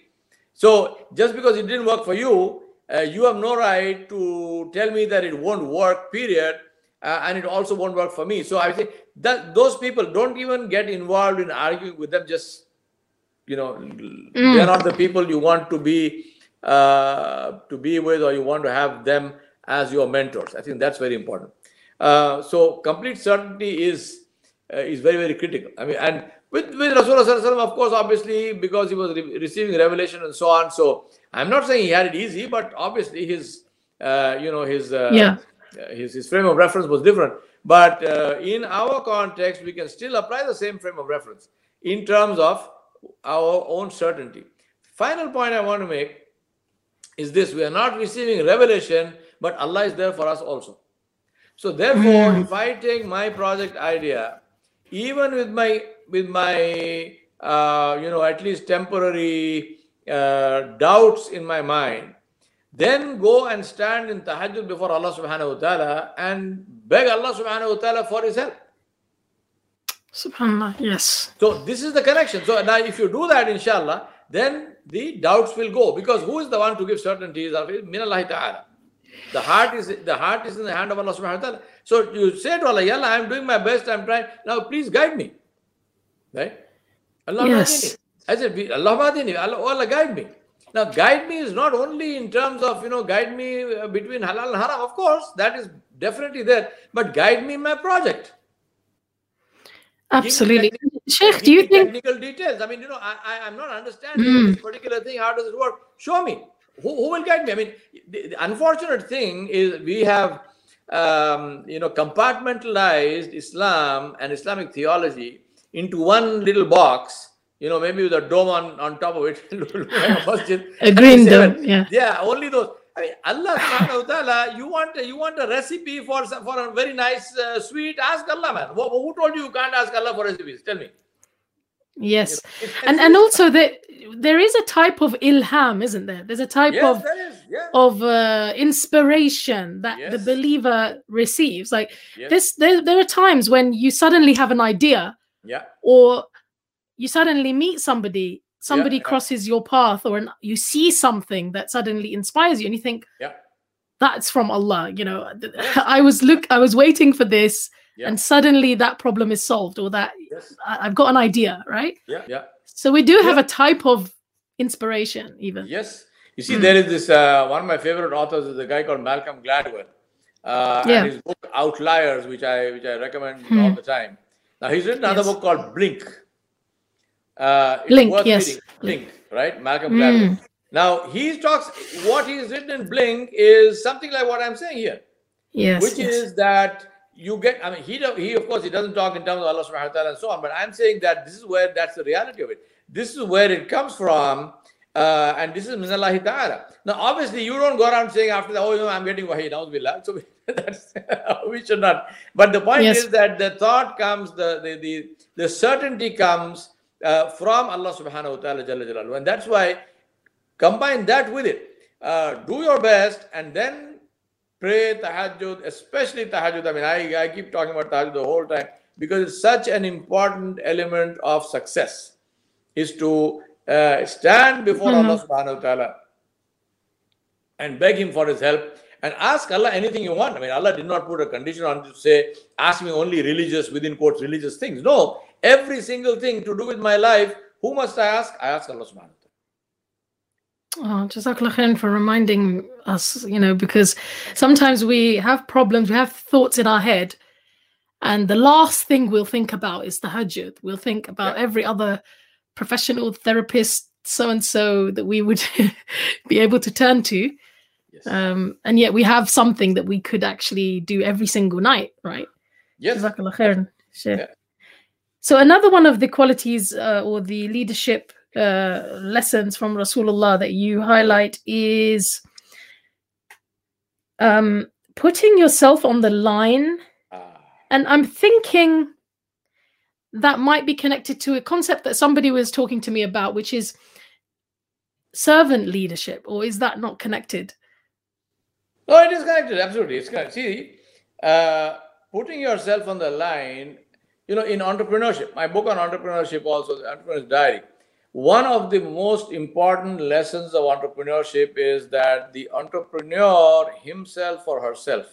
So just because it didn't work for you, uh, you have no right to tell me that it won't work. Period. Uh, and it also won't work for me. So I say that those people don't even get involved in arguing with them. Just you know, mm. they're not the people you want to be uh, to be with, or you want to have them as your mentors. I think that's very important. Uh, so complete certainty is uh, is very very critical. I mean, and with, with Rasulullah, of course, obviously, because he was re- receiving revelation and so on. So I'm not saying he had it easy, but obviously his, uh, you know, his, uh, yeah. Uh, his, his frame of reference was different. But uh, in our context, we can still apply the same frame of reference in terms of our own certainty. Final point I want to make is this we are not receiving revelation, but Allah is there for us also. So, therefore, mm. if I take my project idea, even with my with my uh, you know at least temporary uh, doubts in my mind then go and stand in tahajjud before Allah subhanahu wa ta'ala and beg Allah subhanahu wa ta'ala for his help subhanallah yes so this is the connection so now if you do that inshallah then the doubts will go because who is the one to give certainty is min Allah ta'ala the heart is the heart is in the hand of Allah subhanahu wa ta'ala so you say to Allah, Allah, I'm doing my best, I'm trying. Now please guide me. Right? Allah yes. I said, Allah madini, Allah, Allah guide me. Now guide me is not only in terms of, you know, guide me uh, between halal and haram. Of course, that is definitely there. But guide me in my project. Absolutely. Sheikh, do you think technical details? I mean, you know, I, I am not understanding mm. this particular thing. How does it work? Show me. Who, who will guide me? I mean, the, the unfortunate thing is we have um, you know, compartmentalized Islam and Islamic theology into one little box, you know, maybe with a dome on, on top of it, a green dome, yeah. Yeah, only those. I mean, Allah subhanahu wa ta'ala, you want, you want a recipe for, for a very nice uh, sweet, ask Allah, man. Who, who told you you can't ask Allah for recipes? Tell me. Yes. And and also there there is a type of ilham, isn't there? There's a type yes, of. Yeah. of uh, inspiration that the believer receives. Like yes. this, there, there are times when you suddenly have an idea, yeah. or you suddenly meet somebody, somebody yeah. crosses your path, or an, you see something that suddenly inspires you, and you think, Yeah. that's from Allah. You know, I was look, I was waiting for this, Yeah. and suddenly that problem is solved, or that Yes. I- I've got an idea, right? Yeah. Yeah. So we do have Yeah. a type of inspiration, even. Yes. You see, Mm. there is this uh, one of my favorite authors is a guy called Malcolm Gladwell. Uh, Yeah. And his book Outliers, which I which I recommend Hmm. all the time. Now he's written another Yes. book called Blink. Uh, Blink, yes. reading. Blink, right? Malcolm Mm. Gladwell. Now he talks. What he's written in Blink is something like what I'm saying here, Yes. which yes. is that you get. I mean, he he of course he doesn't talk in terms of Allah Subhanahu wa Taala and so on, but I'm saying that this is where that's the reality of it. This is where it comes from. Uh, and this is Minallahi Ta'ala. Now, obviously, you don't go around saying after that, oh, you know, I'm getting wahi, na'udhu So that's, we should not. But the point Yes. is that the thought comes, the, the, the, the certainty comes uh, from Allah subhanahu wa ta'ala. Jalla Jalaluhu. And that's why combine that with it. Uh, do your best and then pray tahajjud, especially tahajjud. I mean, I, I keep talking about tahajjud the whole time because it's such an important element of success is to uh, stand before Mhm. Allah subhanahu wa ta'ala and beg him for his help and ask Allah anything you want. I mean, Allah did not put a condition on you to say, ask me only religious, within quotes, religious things. No, every single thing to do with my life, who must I ask? I ask Allah subhanahu wa ta'ala. Oh, Jazakallah khair for reminding us, you know, because sometimes we have problems, we have thoughts in our head, and the last thing we'll think about is tahajjud. We'll think about Yeah. every other professional therapist, so and so, that we would be able to turn to. Yes. Um, and yet we have something that we could actually do every single night, right? yes. Jazakallah khairan, Sheikh. Yeah. So another one of the qualities uh, or the leadership uh, lessons from Rasulullah that you highlight is um, putting yourself on the line. Ah, And I'm thinking that might be connected to a concept that somebody was talking to me about, which is servant leadership, or is that not connected? No, it is connected. Absolutely. It's connected. See, uh, putting yourself on the line, you know, in entrepreneurship, my book on entrepreneurship also, the Entrepreneur's Diary, one of the most important lessons of entrepreneurship is that the entrepreneur himself or herself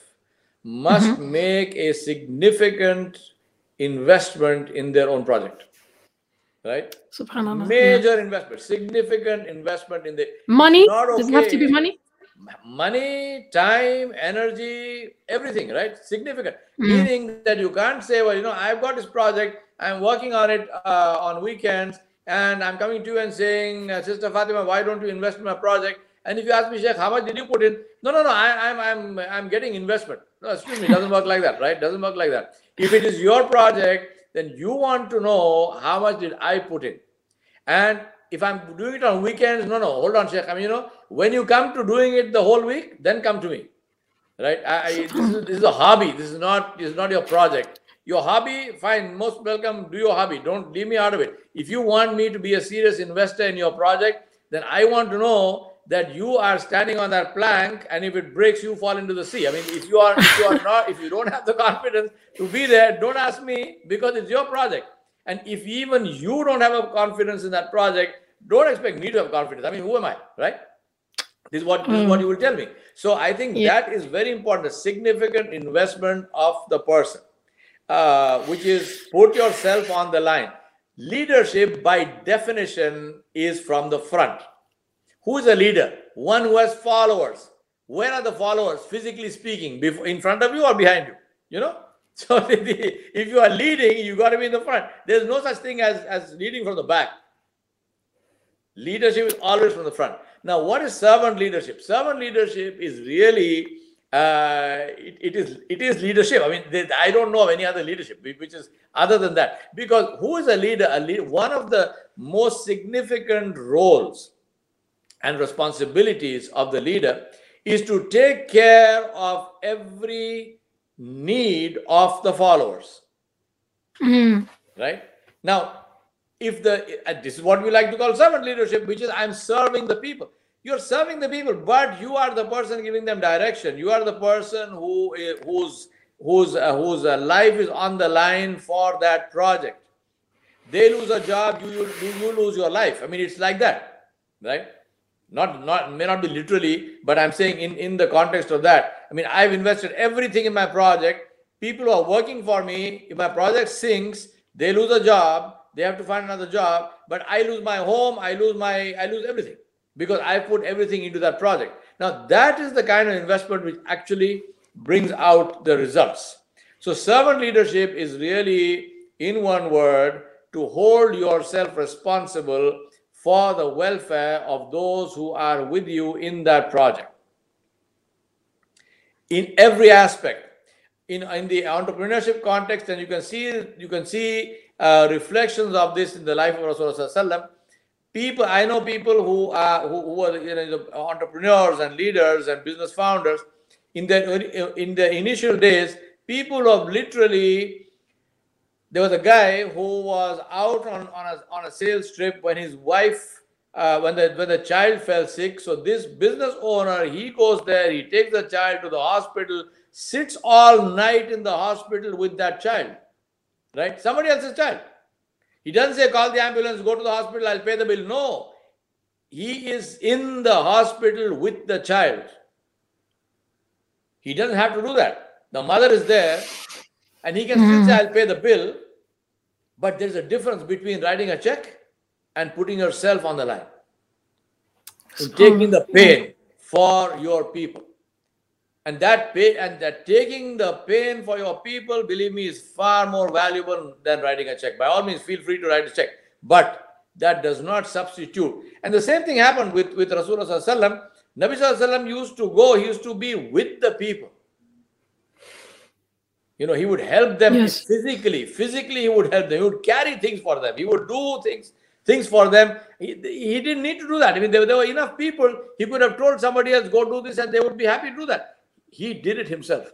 must mm-hmm. make a significant investment in their own project. Right? Subhanallah. yeah. Major investment, significant investment in the Money? not Does it have to be money? Money, time, energy, everything, right? Significant. Mm. Meaning that you can't say, well, you know, I've got this project, I'm working on it uh, on weekends, and I'm coming to you and saying, uh, Sister Fatima, why don't you invest in my project? And if you ask me, Sheikh, how much did you put in? No, no, no, I, I'm, I'm, I'm getting investment. No, excuse me, it doesn't work like that, right? Doesn't work like that. If it is your project, then you want to know how much did I put in. And if I'm doing it on weekends, no, no, hold on, Sheikh. I mean, you know, when you come to doing it the whole week, then come to me. Right? I, I, this, is, this is a hobby. This is not this is not your project. Your hobby, fine, most welcome, do your hobby. Don't leave me out of it. If you want me to be a serious investor in your project, then I want to know that you are standing on that plank and if it breaks, you fall into the sea. I mean, if you are if you are not, if you don't have the confidence to be there, don't ask me because it's your project. And if even you don't have a confidence in that project, don't expect me to have confidence. I mean, who am I, right? This is what this is what you will tell me. So I think Yeah. that is very important. A significant investment of the person, uh, which is put yourself on the line. Leadership, by definition, is from the front. Who is a leader? One who has followers. Where are the followers, physically speaking, before, in front of you or behind you? You know. So if you are leading, you got to be in the front. There's no such thing as as leading from the back. Leadership is always from the front. Now, what is servant leadership? Servant leadership is really uh, it, it is it is leadership. I mean, there- I don't know of any other leadership which is other than that. Because who is a leader? A leader, one of the most significant roles and responsibilities of the leader is to take care of every need of the followers. Mm. Right? Now, if the this is what we like to call servant leadership, which is I'm serving the people. You're serving the people, but you are the person giving them direction. You are the person who uh, whose whose uh, whose uh, life is on the line for that project. They lose a job, you, you you lose your life. I mean, it's like that, right? Not not may not be literally, but I'm saying in in the context of that. I mean, I've invested everything in my project. People who are working for me, if my project sinks, they lose a job. They have to find another job. But I lose my home. I lose my I lose everything because I put everything into that project. Now that is the kind of investment which actually brings out the results. So, servant leadership is really, in one word, to hold yourself responsible for the welfare of those who are with you in that project. In every aspect, in, in the entrepreneurship context, and you can see you can see uh, reflections of this in the life of Rasulullah. People, I know people who are who, who are you know, entrepreneurs and leaders and business founders in the in the initial days, people of literally there was a guy who was out on, on a on a sales trip when his wife uh, when the when the child fell sick. So this business owner he goes there, he takes the child to the hospital, sits all night in the hospital with that child, right? Somebody else's child. He doesn't say call the ambulance, go to the hospital, I'll pay the bill. No, he is in the hospital with the child he doesn't have to do that. The mother is there and he can mm-hmm. still say, I'll pay the bill. But there's a difference between writing a check and putting yourself on the line. In taking the pain for your people. And that pain and that taking the pain for your people, believe me, is far more valuable than writing a check. By all means, feel free to write a check. But that does not substitute. And the same thing happened with, with Rasulullah Nabi Sallallahu used to go, he used to be with the people. You know, he would help them yes. physically. Physically, he would help them. He would carry things for them. He would do things things for them. He, he didn't need to do that. I mean, there, there were enough people. He could have told somebody else, go do this, and they would be happy to do that. He did it himself.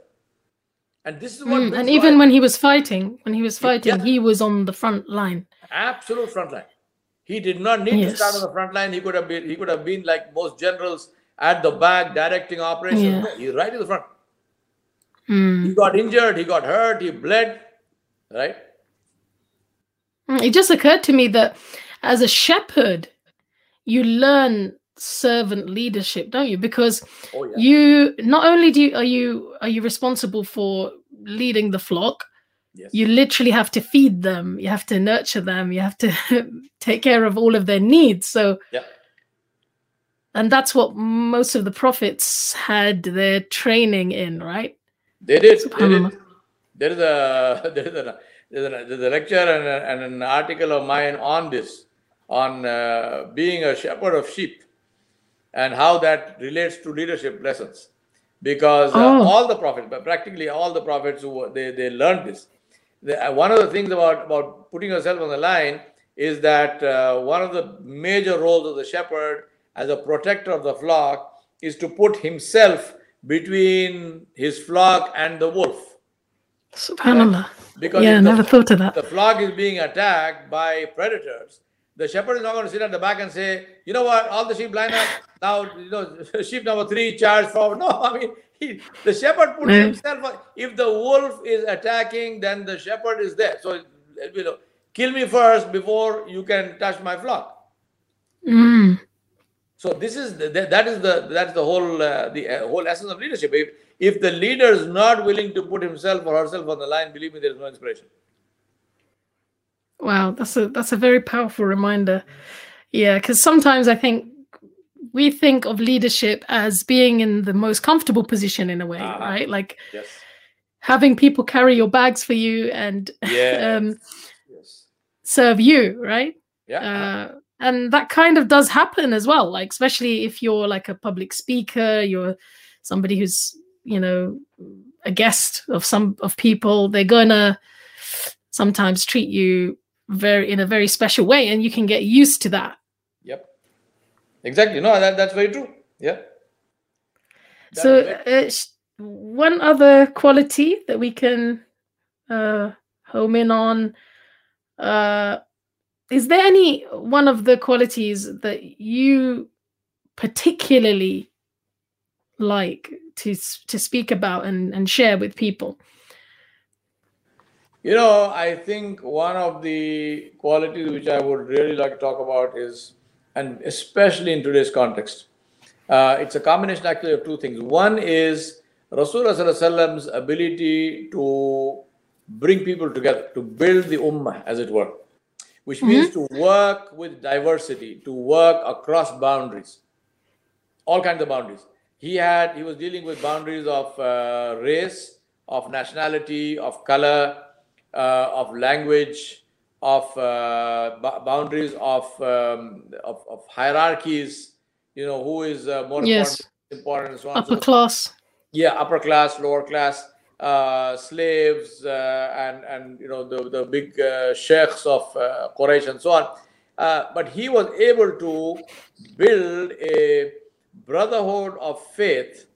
And this is what. Mm, and even when he was fighting, when he was fighting, yeah. he was on the front line. Absolute front line. He did not need yes. to start on the front line. He could have been. He could have been like most generals at the back directing operations. Yeah. No, he's right in the front. Mm. He got injured, he got hurt, he bled, right? Hmm, it just occurred to me that as a shepherd, you learn servant leadership, don't you? Because oh, yeah. you not only do you, are you are you responsible for leading the flock, yes. you literally have to feed them, you have to nurture them, you have to take care of all of their needs. So yeah and that's what most of the prophets had their training in, right? They did. They did. There is a there is a there's a, there's a lecture and, a, and, an article of mine on this, on uh, being a shepherd of sheep, and how that relates to leadership lessons. Because uh, oh. all the prophets, but practically all the prophets who they they learned this. The, uh, one of the things about about putting yourself on the line is that uh, one of the major roles of the shepherd as a protector of the flock is to put himself between his flock and the wolf. Subhanallah. Because yeah, I never thought of that. The flock is being attacked by predators. The shepherd is not going to sit at the back and say, you know what, all the sheep line up. Now, you know, sheep number three charge forward. No, I mean, he, the shepherd put mm. himself. If the wolf is attacking, then the shepherd is there. So, you know, kill me first before you can touch my flock. Mm. So this is the, that is the that's the whole uh, the uh, whole essence of leadership. If if the leader is not willing to put himself or herself on the line, believe me, there is no inspiration. Wow, that's a that's a very powerful reminder. Yeah, because sometimes I think we think of leadership as being in the most comfortable position in a way, uh-huh. right? Like yes. having people carry your bags for you and yes. um, yes. serve you, right? Yeah. Uh, and that kind of does happen as well like especially if you're like a public speaker you're somebody who's you know a guest of some of people they're gonna sometimes treat you very in a very special way and you can get used to that. Yep. Exactly. No that, that's very true. Yeah. So uh, one other quality that we can uh, home in on uh, is there any one of the qualities that you particularly like to to speak about and, and share with people you know i think one of the qualities which i would really like to talk about is and especially in today's context uh, it's a combination actually of two things one is rasulullah's ability to bring people together to build the ummah as it were which mm-hmm. means to work with diversity to work across boundaries all kinds of boundaries he had he was dealing with boundaries of uh, race of nationality of color uh, of language of uh, b- boundaries of, um, of, of hierarchies you know who is uh, more yes. important, important so on upper so class. Yeah upper class lower class uh, slaves uh, and and you know the the big uh, sheikhs of uh, Quraysh and so on. But he was able to build a brotherhood of faith,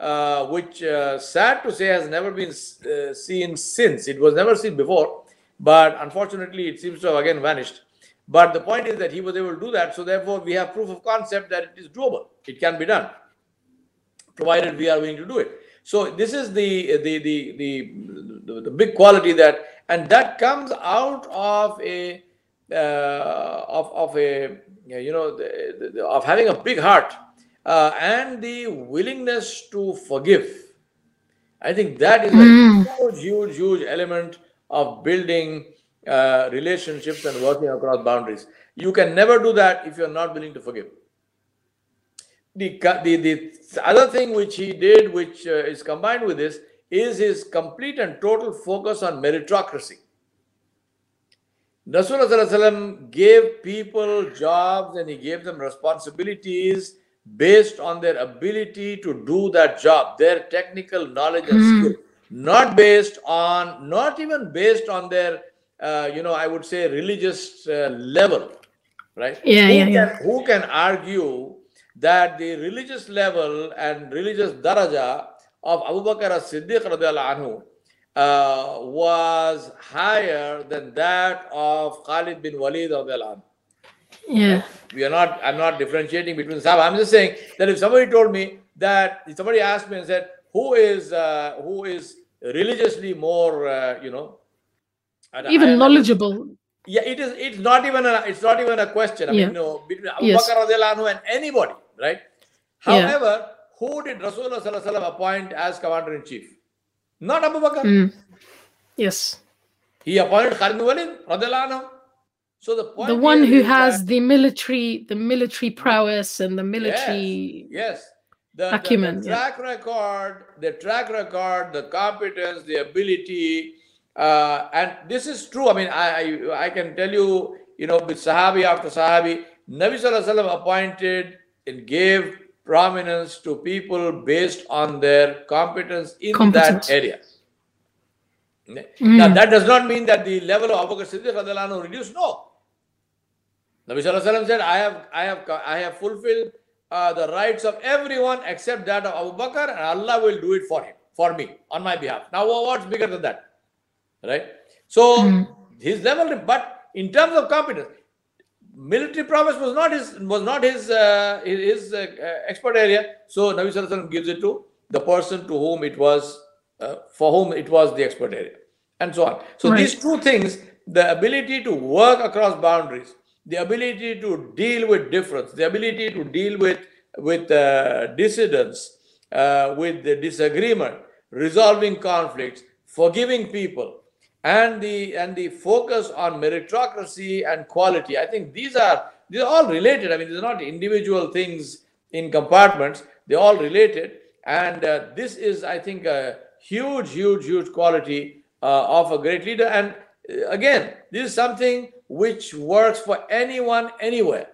uh, which uh, sad to say has never been uh, seen since. It was never seen before, but unfortunately, it seems to have again vanished. But the point is that he was able to do that. So, therefore, we have proof of concept that it is doable. It can be done, provided we are willing to do it. So, this is the the the the, the, the big quality that, and that comes out of a uh, of of a you know the, the, of having a big heart uh, and the willingness to forgive. I think that is mm. a huge, huge, huge element of building uh, relationships and working across boundaries. You can never do that if you're not willing to forgive. The, the, the other thing which he did, which uh, is combined with this, is his complete and total focus on meritocracy. Rasulullah gave people jobs and he gave them responsibilities based on their ability to do that job, their technical knowledge and mm. skill, not based on, not even based on their, uh, you know, I would say religious uh, level, right? Yeah, who yeah, can, yeah. Who can argue that the religious level and religious daraja of Abu Bakr as-Siddiq anhu uh, was higher than that of Khalid bin Walid anhu. Yeah. We are not, I'm not differentiating between Sahaba. I'm just saying that if somebody told me that, if somebody asked me and said, who is, uh, who is religiously more, uh, you know, even knowledgeable. Yeah, it is. It's not even a. It's not even a question. I yeah. mean, you know, between Abu yes. Bakr and anybody, right? However, yeah. who did Rasulullah appoint as commander in chief? Not Abu Bakr. Mm. Yes. He appointed Khalid Walid so the the one who has the military, the military prowess and the military yes, yes. The, acumen, the, the track yeah. record, the track record, the competence, the ability, uh, and this is true. I mean, I, I, I can tell you, you know, with Sahabi after Sahabi, Nabi Sallallahu appointed and gave prominence to people based on their competence in competence. that area. Mm. Now, that does not mean that the level of Abu Bakr Siddiq reduced. No. Nabi Sallallahu said, I have, I have, I have fulfilled uh, the rights of everyone except that of Abu Bakr, and Allah will do it for him, for me, on my behalf. Now, what's bigger than that? Right? So, mm. his level, but in terms of competence, military prowess was not his was not his uh, his, uh, expert area. So Nabi Sallallahu gives it to the person to whom it was uh, for whom it was the expert area, and so on. So right. these two things, the ability to work across boundaries the ability to deal with difference, the ability to deal with with uh, dissidence, uh, with the disagreement, resolving conflicts, forgiving people, and the and the focus on meritocracy and quality. I think these are these are all related. I mean, these are not individual things in compartments. They're all related, and uh, this is, I think, a huge, huge, huge quality uh, of a great leader. And uh, again, this is something which works for anyone, anywhere.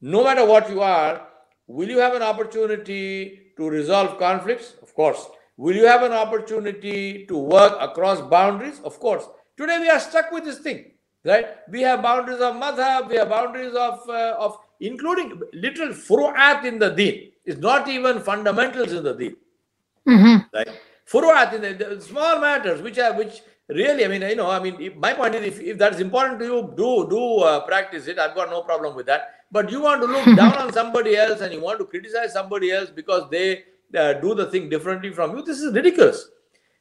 No matter what you are, will you have an opportunity to resolve conflicts? Of course. Will you have an opportunity to work across boundaries? Of course. Today we are stuck with this thing, right? We have boundaries of madhab, we have boundaries of, uh, of including literal furu'at in the deen. It's not even fundamentals in the deen. Mm-hmm. Right? Furu'at in the, the small matters, which are which really, I mean, you know, I mean, if, my point is, if, if that's important to you, do do uh, practice it. I've got no problem with that. But you want to look down on somebody else and you want to criticize somebody else because they uh, do the thing differently from you. This is ridiculous.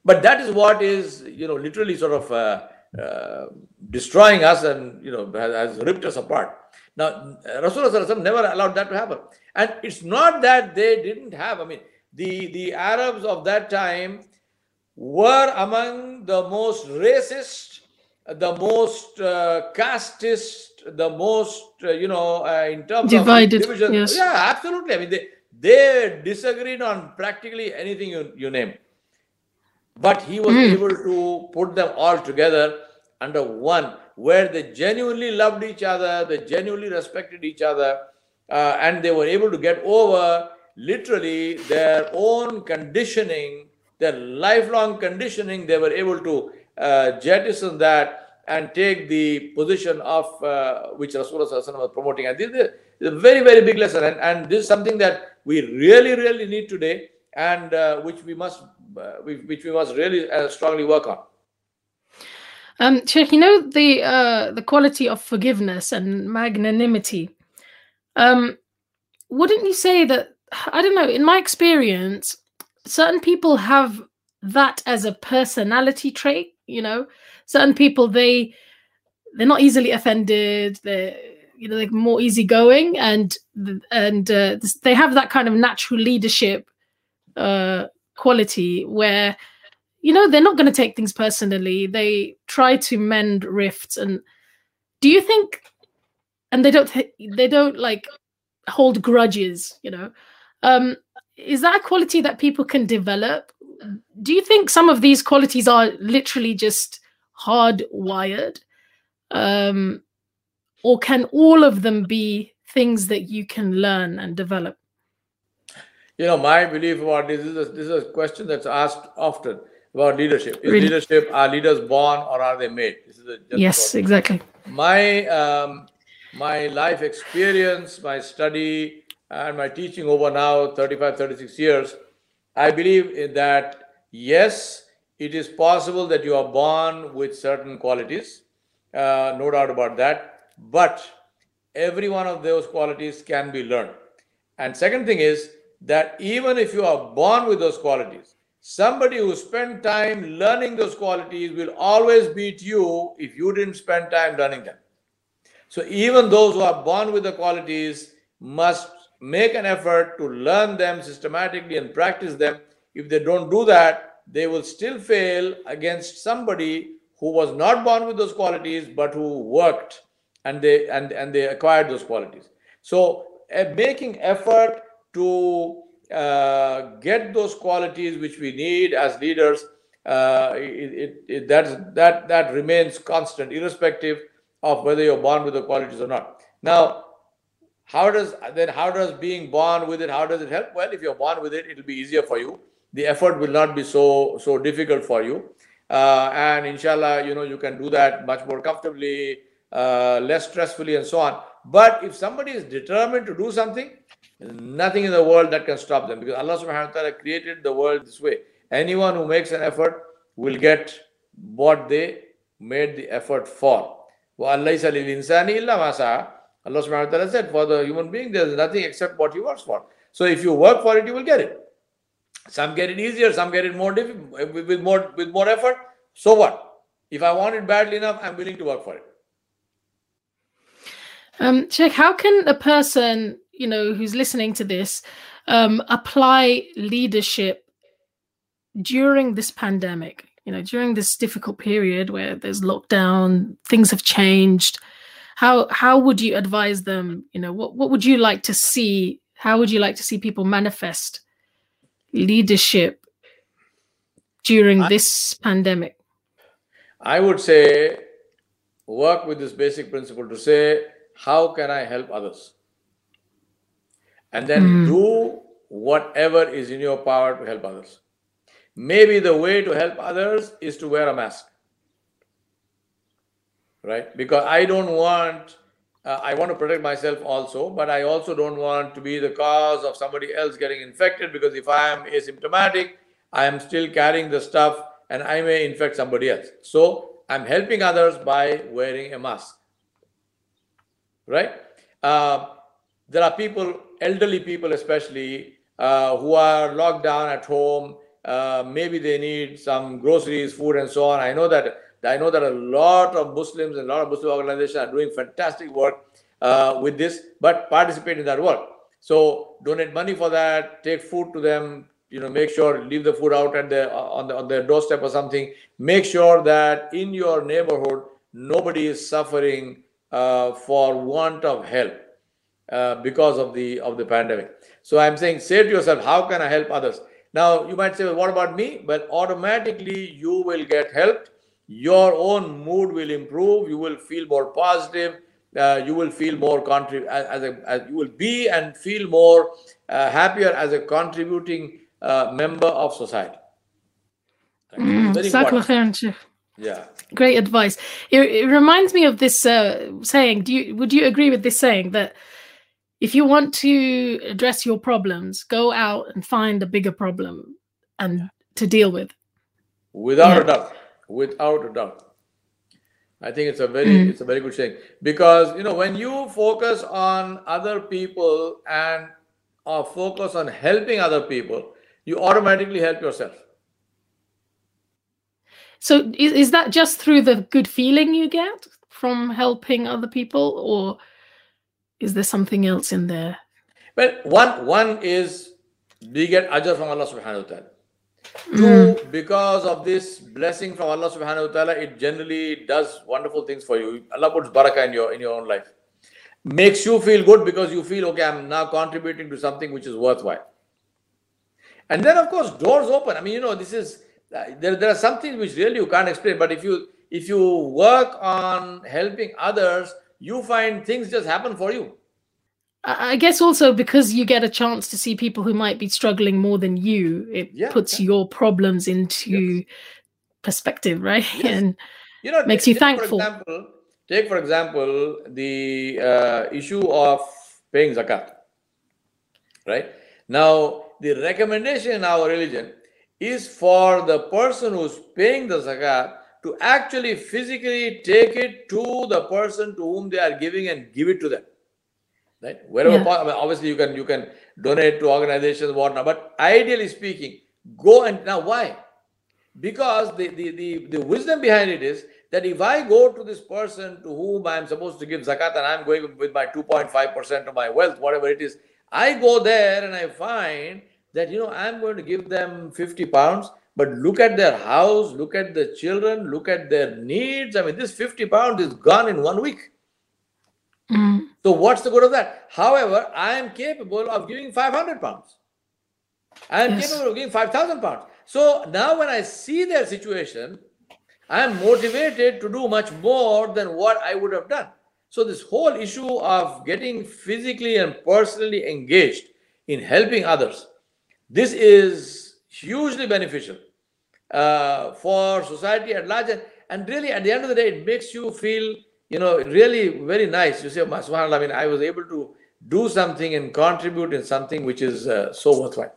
But that is what is, you know, literally sort of uh, uh, destroying us and you know has, has ripped us apart. Now, Rasulullah never allowed that to happen. And it's not that they didn't have, I mean, the, the Arabs of that time were among the most racist, the most uh, casteist, the most, uh, you know, uh, in terms Divided, of division. yes. Yeah, absolutely. I mean, they, they disagreed on practically anything you, you name. But he was Mm. able to put them all together under one, where they genuinely loved each other, they genuinely respected each other, uh, and they were able to get over literally their own conditioning, their lifelong conditioning. They were able to uh, jettison that and take the position of uh, which Rasulullah was promoting. And this is a very, very big lesson. And, and this is something that we really, really need today, and uh, which we must, uh, which we must really uh, strongly work on. Um, Sheikh, you know the uh, the quality of forgiveness and magnanimity. Um, wouldn't you say that? I don't know. In my experience, certain people have that as a personality trait. You know, certain people they they're not easily offended. They're you know they're more easygoing, and and uh, they have that kind of natural leadership uh, quality where you know they're not going to take things personally they try to mend rifts and do you think and they don't th- they don't like hold grudges you know um is that a quality that people can develop do you think some of these qualities are literally just hardwired um or can all of them be things that you can learn and develop You know, my belief about this is a, this is a question that's asked often about leadership. Is Really? leadership are leaders born or are they made? This is a yes problem. exactly my um, my life experience my study and my teaching over now 35 36 years i believe in that yes it is possible that you are born with certain qualities uh, no doubt about that but every one of those qualities can be learned and second thing is that even if you are born with those qualities, somebody who spent time learning those qualities will always beat you if you didn't spend time learning them. So even those who are born with the qualities must make an effort to learn them systematically and practice them. If they don't do that, they will still fail against somebody who was not born with those qualities but who worked and they and, and they acquired those qualities. So uh, making effort to uh, get those qualities which we need as leaders, uh, it, it, that, that, that remains constant, irrespective of whether you're born with the qualities or not. Now, how does then how does being born with it how does it help well if you're born with it it'll be easier for you the effort will not be so so difficult for you uh, and inshallah you know you can do that much more comfortably uh, less stressfully and so on but if somebody is determined to do something there's nothing in the world that can stop them because allah subhanahu wa ta'ala created the world this way anyone who makes an effort will get what they made the effort for وَأَلَّيْسَ لِلْإِنسَانِ إِلَّا مَا سَعَى Allah subhanahu wa ta'ala said, for the human being, there's nothing except what he works for. So if you work for it, you will get it. Some get it easier, some get it more difficult, with more with more effort. So what? If I want it badly enough, I'm willing to work for it. Um, Sheikh, how can a person, you know, who's listening to this, um, apply leadership during this pandemic? You know, during this difficult period where there's lockdown, things have changed. How how would you advise them? You know, what what would you like to see? How would you like to see people manifest leadership during I- this pandemic? I would say work with this basic principle to say, how can I help others? And then Mm. do whatever is in your power to help others. Maybe the way to help others is to wear a mask. Right? Because I don't want uh, I want to protect myself also, but I also don't want to be the cause of somebody else getting infected because if I am asymptomatic, I am still carrying the stuff and I may infect somebody else. So I'm helping others by wearing a mask. Right? Uh, there are people, elderly people especially, uh, who are locked down at home. Uh, maybe they need some groceries, food, and so on. I know that I know that a lot of Muslims and a lot of Muslim organizations are doing fantastic work uh, with this, but participate in that work. So donate money for that, take food to them, you know, make sure leave the food out at the on the on their doorstep or something. Make sure that in your neighborhood nobody is suffering uh, for want of help uh, because of the of the pandemic. So I'm saying, say to yourself, how can I help others? Now you might say, well, what about me? But automatically you will get helped your own mood will improve. You will feel more positive. Uh, you will feel more contrib- as, a, as you will be and feel more uh, happier as a contributing uh, member of society. Mm, yeah. Great advice. It, it, reminds me of this uh, saying do you would you agree with this saying that if you want to address your problems go out and find a bigger problem and to deal with? Without yeah. a doubt without a doubt. I think it's a very mm. it's a very good saying because you know when you focus on other people and or focus on helping other people, you automatically help yourself. So is, is that just through the good feeling you get from helping other people, or is there something else in there? Well, one one is we get ajr from Allah subhanahu wa ta'ala. Two, mm. because of this blessing from Allah subhanahu wa ta'ala, it generally does wonderful things for you. Allah puts barakah in your in your own life. Makes you feel good because you feel okay, I'm now contributing to something which is worthwhile. And then of course doors open. I mean, you know, this is uh, there, there are some things which really you can't explain, but if you if you work on helping others, you find things just happen for you. I guess also because you get a chance to see people who might be struggling more than you, it yeah, puts yeah. your problems into yes. perspective, right? Yes. And you know, makes you thankful. For example, take for example the uh, issue of paying zakat. Right now, the recommendation in our religion is for the person who's paying the zakat to actually physically take it to the person to whom they are giving and give it to them right? Wherever yeah. I mean, obviously you can you can donate to organizations whatnot but ideally speaking go and now why? Because the, the the the wisdom behind it is that if i go to this person to whom i'm supposed to give zakat and i'm going with my 2.5 percent of my wealth whatever it is i go there and i find that you know i'm going to give them 50 pounds but look at their house look at the children look at their needs. I mean this 50 pounds is gone in one week mm. So what's the good of that? However, I am capable of giving 500 pounds. I am yes. capable of giving 5,000 pounds. So now when I see their situation, I am motivated to do much more than what I would have done. So this whole issue of getting physically and personally engaged in helping others, this is hugely beneficial uh, for society at large. And, and really, at the end of the day, it makes you feel you know, really very nice. You say, subhanAllah, I mean, I was able to do something and contribute in something which is uh, so worthwhile.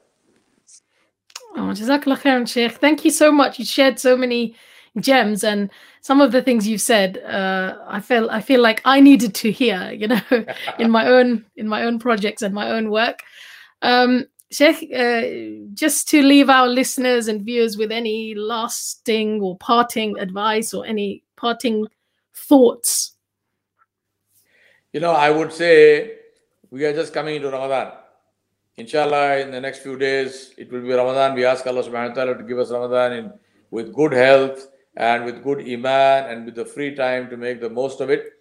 Oh, Jazakallah khairan, Sheikh. Thank you so much. You shared so many gems and some of the things you've said uh, i feel i feel like i needed to hear you know in my own in my own projects and my own work um sheikh uh, just to leave our listeners and viewers with any lasting or parting advice or any parting thoughts? You know, I would say we are just coming into Ramadan. Inshallah, in the next few days, it will be Ramadan. We ask Allah subhanahu wa ta'ala to give us Ramadan in, with good health and with good iman and with the free time to make the most of it.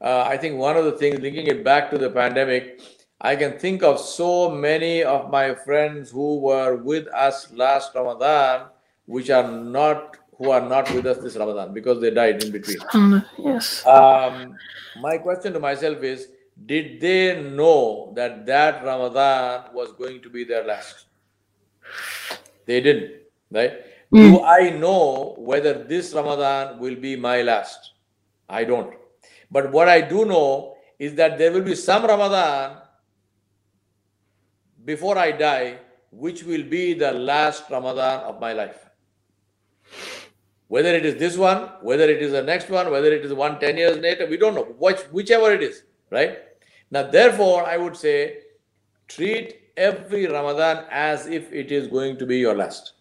Uh, I think one of the things, linking it back to the pandemic, I can think of so many of my friends who were with us last Ramadan, which are not who are not with us this Ramadan because they died in between. Um, yes. Um, my question to myself is Did they know that that Ramadan was going to be their last? They didn't, right? Mm. Do I know whether this Ramadan will be my last? I don't. But what I do know is that there will be some Ramadan before I die, which will be the last Ramadan of my life. Whether it is this one, whether it is the next one, whether it is one 10 years later, we don't know. Which, whichever it is, right? Now, therefore, I would say treat every Ramadan as if it is going to be your last.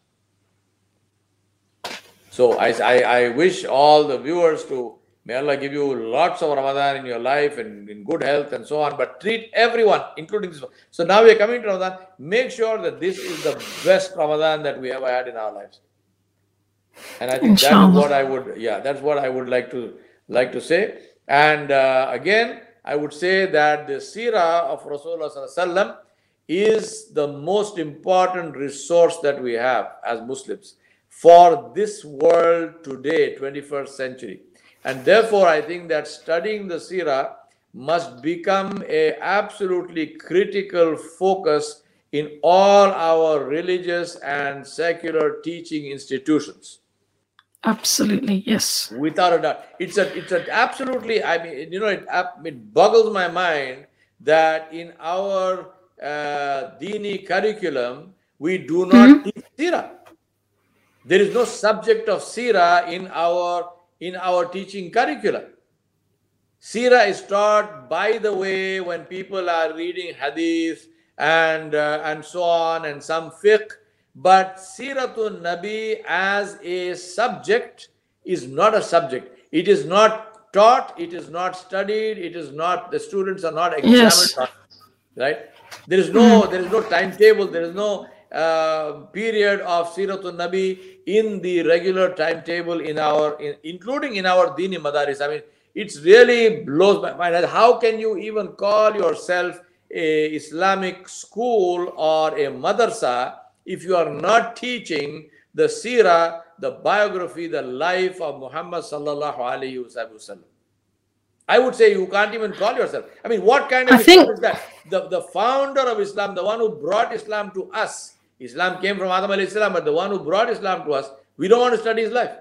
So I, I, I wish all the viewers to May Allah give you lots of Ramadan in your life and in good health and so on. But treat everyone, including this one. So now we are coming to Ramadan. Make sure that this is the best Ramadan that we ever had in our lives. And I think that is what I would, yeah, that's what I would like to like to say. And uh, again, I would say that the Sirah of Rasulullah is the most important resource that we have as Muslims for this world today, 21st century. And therefore, I think that studying the Sirah must become a absolutely critical focus in all our religious and secular teaching institutions. Absolutely, yes. Without a doubt, it's a it's a absolutely. I mean, you know, it it boggles my mind that in our uh, dini curriculum we do not mm-hmm. teach sira. There is no subject of sira in our in our teaching curriculum. Sira is taught by the way when people are reading hadith and uh, and so on and some fiqh, but Siratun Nabi as a subject is not a subject. It is not taught, it is not studied, it is not the students are not examined, yes. right? There is no mm. there is no timetable, there is no uh, period of Siratul Nabi in the regular timetable in our, in, including in our Dini Madaris. I mean, it's really blows my mind. How can you even call yourself a Islamic school or a madrasa if you are not teaching the seerah, the biography, the life of Muhammad sallallahu alaihi wasallam? I would say you can't even call yourself. I mean, what kind of I Islam think... is that? The, the founder of Islam, the one who brought Islam to us, Islam came from Adam alayhi salam, but the one who brought Islam to us, we don't want to study his life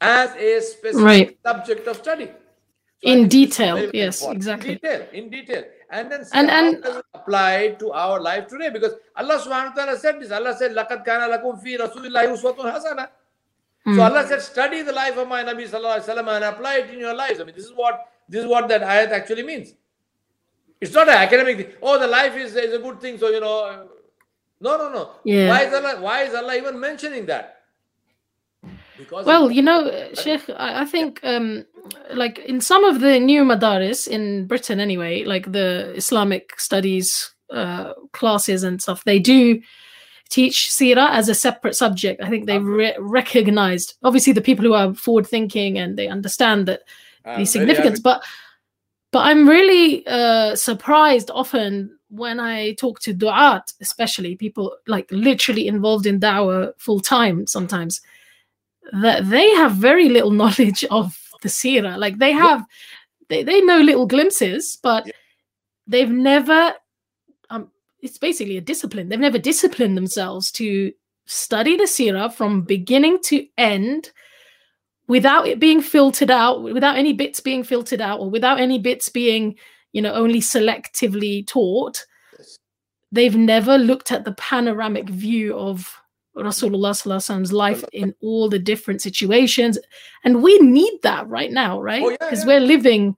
as a specific right. subject of study. So in detail, yes, important. exactly. In detail, in detail. And then and, and apply to our life today because Allah subhanahu wa ta'ala said this. Allah said, Laqad kana lakum fi rasulillahi uswatun hasana. Mm. So Allah said, study the life of my Nabi sallallahu alaihi wasallam and apply it in your lives. I mean, this is what this is what that ayat actually means. It's not an academic thing. Oh, the life is, is a good thing, so you know, no, no, no. Yeah. Why is Allah, why is Allah even mentioning that? Because well, you know, Sheikh, I think um, like in some of the new madaris in Britain, anyway, like the Islamic studies uh, classes and stuff, they do teach Sira as a separate subject. I think they re- recognized, obviously, the people who are forward thinking and they understand that the significance. But but I'm really uh, surprised often when I talk to du'at, especially people like literally involved in da'wah full time sometimes, that they have very little knowledge of the seerah. Like they have, they, they know little glimpses, but yeah. they've never, um, it's basically a discipline. They've never disciplined themselves to study the seerah from beginning to end without it being filtered out, without any bits being filtered out, or without any bits being you know only selectively taught they've never looked at the panoramic view of Rasulullah's life in all the different situations. And we need that right now, right? Because oh, yeah, yeah. we're living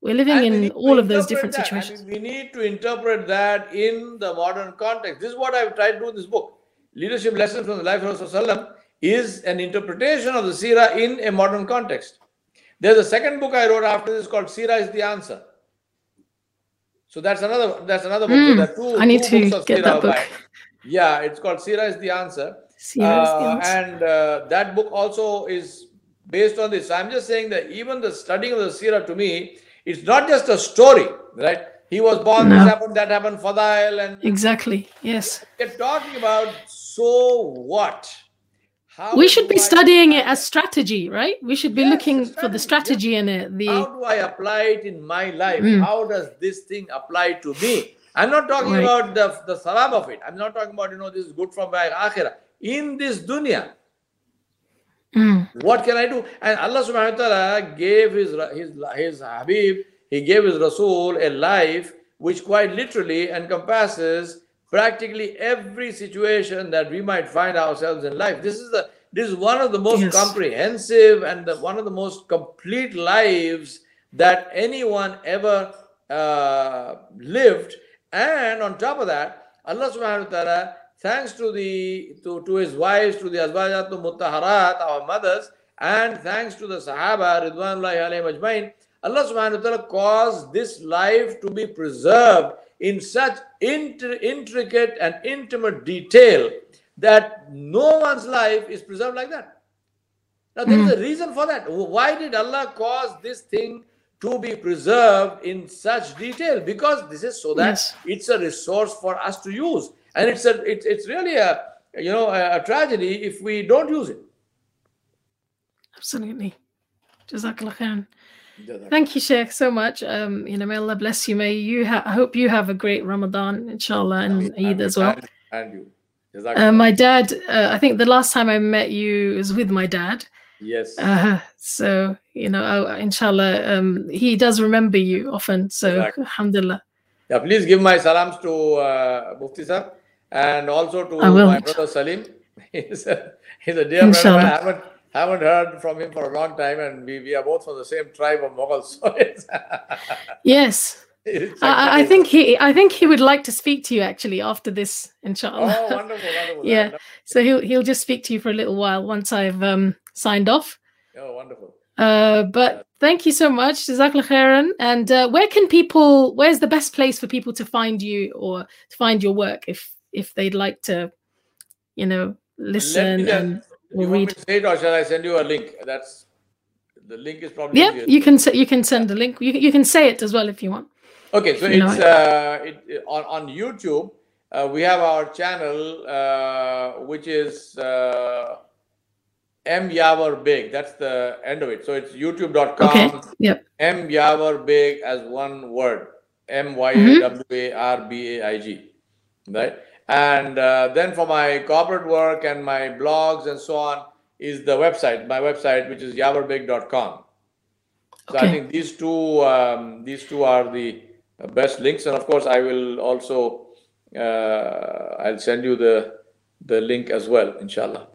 we're living and in all of those different that. situations. I mean, we need to interpret that in the modern context. This is what I've tried to do in this book. Leadership Lessons from the Life of Rasulullah is an interpretation of the Sirah in a modern context. There's a second book I wrote after this called Sirah is the Answer. So that's another that's another book. Mm, so two, I need to get that book. Yeah, it's called Sirah is the answer. Uh, the answer. And uh, that book also is based on this. So I'm just saying that even the studying of the Sirah to me, it's not just a story, right? He was born, no. this happened, that happened, Fadail, and exactly, yes. We're talking about so what? How we should be I studying it as strategy, right? We should be yes, looking for the strategy yes. in it. The how do I apply it in my life? Mm. How does this thing apply to me? I'm not talking right. about the, the salam of it. I'm not talking about, you know, this is good for my akhirah. In this dunya, mm. what can I do? And Allah subhanahu wa ta'ala gave his, his, his Habib he gave his Rasul a life which quite literally encompasses practically every situation that we might find ourselves in life. This is the this is one of the most Yes. comprehensive and the, one of the most complete lives that anyone ever uh, lived. And on top of that, Allah subhanahu wa ta'ala, thanks to the to, to his wives, to the Azwajatu Mutaharat, our mothers, and thanks to the Sahaba, Ridwanullahi Allah subhanahu wa ta'ala caused this life to be preserved in such inter- intricate and intimate detail that no one's life is preserved like that. Now, there is hmm. a reason for that. Why did Allah cause this thing to be preserved in such detail? Because this is so that Yes. it's a resource for us to use, and it's a it's, it's really a you know a, a tragedy if we don't use it. Absolutely. Jazakallah khairan. Thank you, Sheikh, so much. Um, you know, may Allah bless you. May you ha- I hope you have a great Ramadan, inshallah, and Eid as well. And, and you. Uh, my dad, uh, I think the last time I met you was with my dad. Yes. Uh, so, you know, uh, inshallah, um, he does remember you often. So, Exactly. alhamdulillah. Yeah, please give my salams to uh, Mufti sir and also to my brother Salim. he's, a, he's a dear brother. I haven't, haven't heard from him for a long time, and we, we are both from the same tribe of Mughals. So it's, Yes. I- I think he I think he would like to speak to you actually after this, inshallah. Oh, wonderful, wonderful. Yeah. So he'll he'll just speak to you for a little while once I've um, signed off. Oh, wonderful. Uh, but thank you so much, Jazakallah khairan. And uh, where can people? Where's the best place for people to find you or to find your work if if they'd like to, you know, me listen just- and you or want me read? to say it, or shall I send you a link? That's the link is probably Yeah, you can you can send a link. You can- you can say it as well if you want. Okay, so it's uh, it, it- on on YouTube. Uh, we have our channel, uh, which is uh, M Yawar Baig. That's the end of it. So it's youtube.com. Okay. Yep. M Yawar Baig as one word. M Y A W A R B A I G. Right. And uh, then for my corporate work and my blogs and so on is the website, my website, which is yawarbaig.com. So I think these two um, these two are the best links, and of course I will also uh, I'll send you the the link as well, inshallah.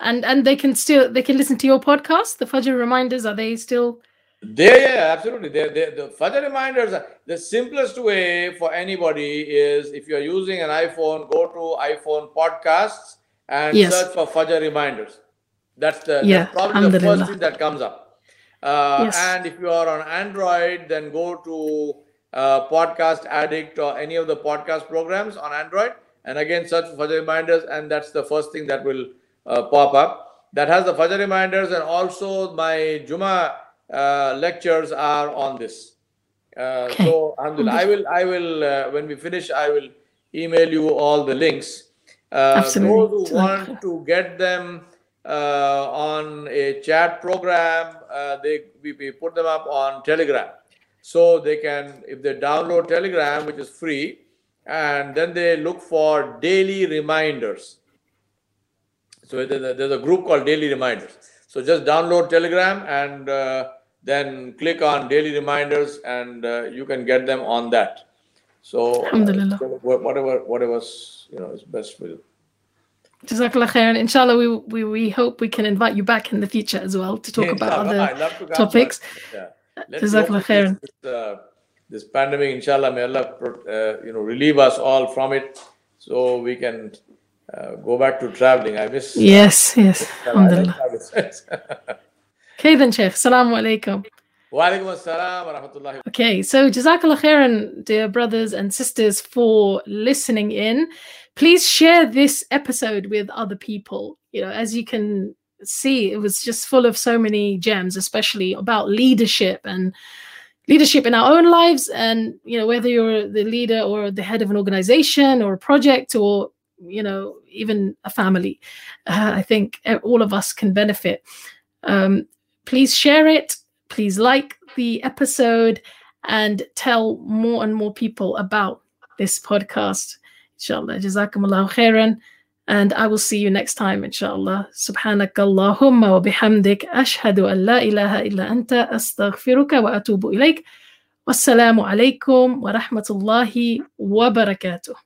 And and they can still they can listen to your podcast. The Fajr reminders are they still? They, yeah, absolutely. They, they, the Fajr reminders, are, the simplest way for anybody is if you're using an iPhone, go to iPhone podcasts and Yes. search for Fajr reminders. That's the Yeah, that's probably the first thing that comes up. Uh, Yes. And if you are on Android, then go to uh, Podcast Addict or any of the podcast programs on Android, and again search for Fajr reminders, and that's the first thing that will pop up. That has the Fajr reminders, and also my Juma uh, lectures are on this. Uh, Okay. So, alhamdulillah, I will, I will, uh, when we finish, I will email you all the links. Uh, Absolutely. Those who want to get them uh, on a chat program, uh, they we, we put them up on Telegram. So they can, if they download Telegram, which is free, and then they look for daily reminders. So there's a, group called Daily Reminders. So just download Telegram and uh, then click on Daily Reminders, and uh, you can get them on that. So uh, whatever whatever's you know is best for you. Jazakallah khairan. Inshallah, we, we we hope we can invite you back in the future as well to talk about other to topics. yeah. Jazakallah hope this- khairan. This, uh, this pandemic, inshallah, may Allah uh, you know relieve us all from it, so we can uh, go back to traveling. I miss. Yes, yes. I Alhamdulillah. Okay then, Sheikh. Assalamu alaikum. Wa alaikum assalam wa rahmatullahi. Okay, so Jazakallah khairan, dear brothers and sisters, for listening in. Please share this episode with other people. You know, as you can see, it was just full of so many gems, especially about leadership and leadership in our own lives. And, you know, whether you're the leader or the head of an organization or a project or, you know, even a family, uh, I think uh, all of us can benefit. Um, please share it please like the episode and tell more and more people about this podcast. Inshallah. Jazakumullahu khairan. And I will see you next time, inshallah. Subhanak Allahumma wa bihamdik. Ashhadu an la ilaha illa anta astaghfiruka wa atubu ilayk. Wassalamu alaikum wa rahmatullahi wa barakatuh.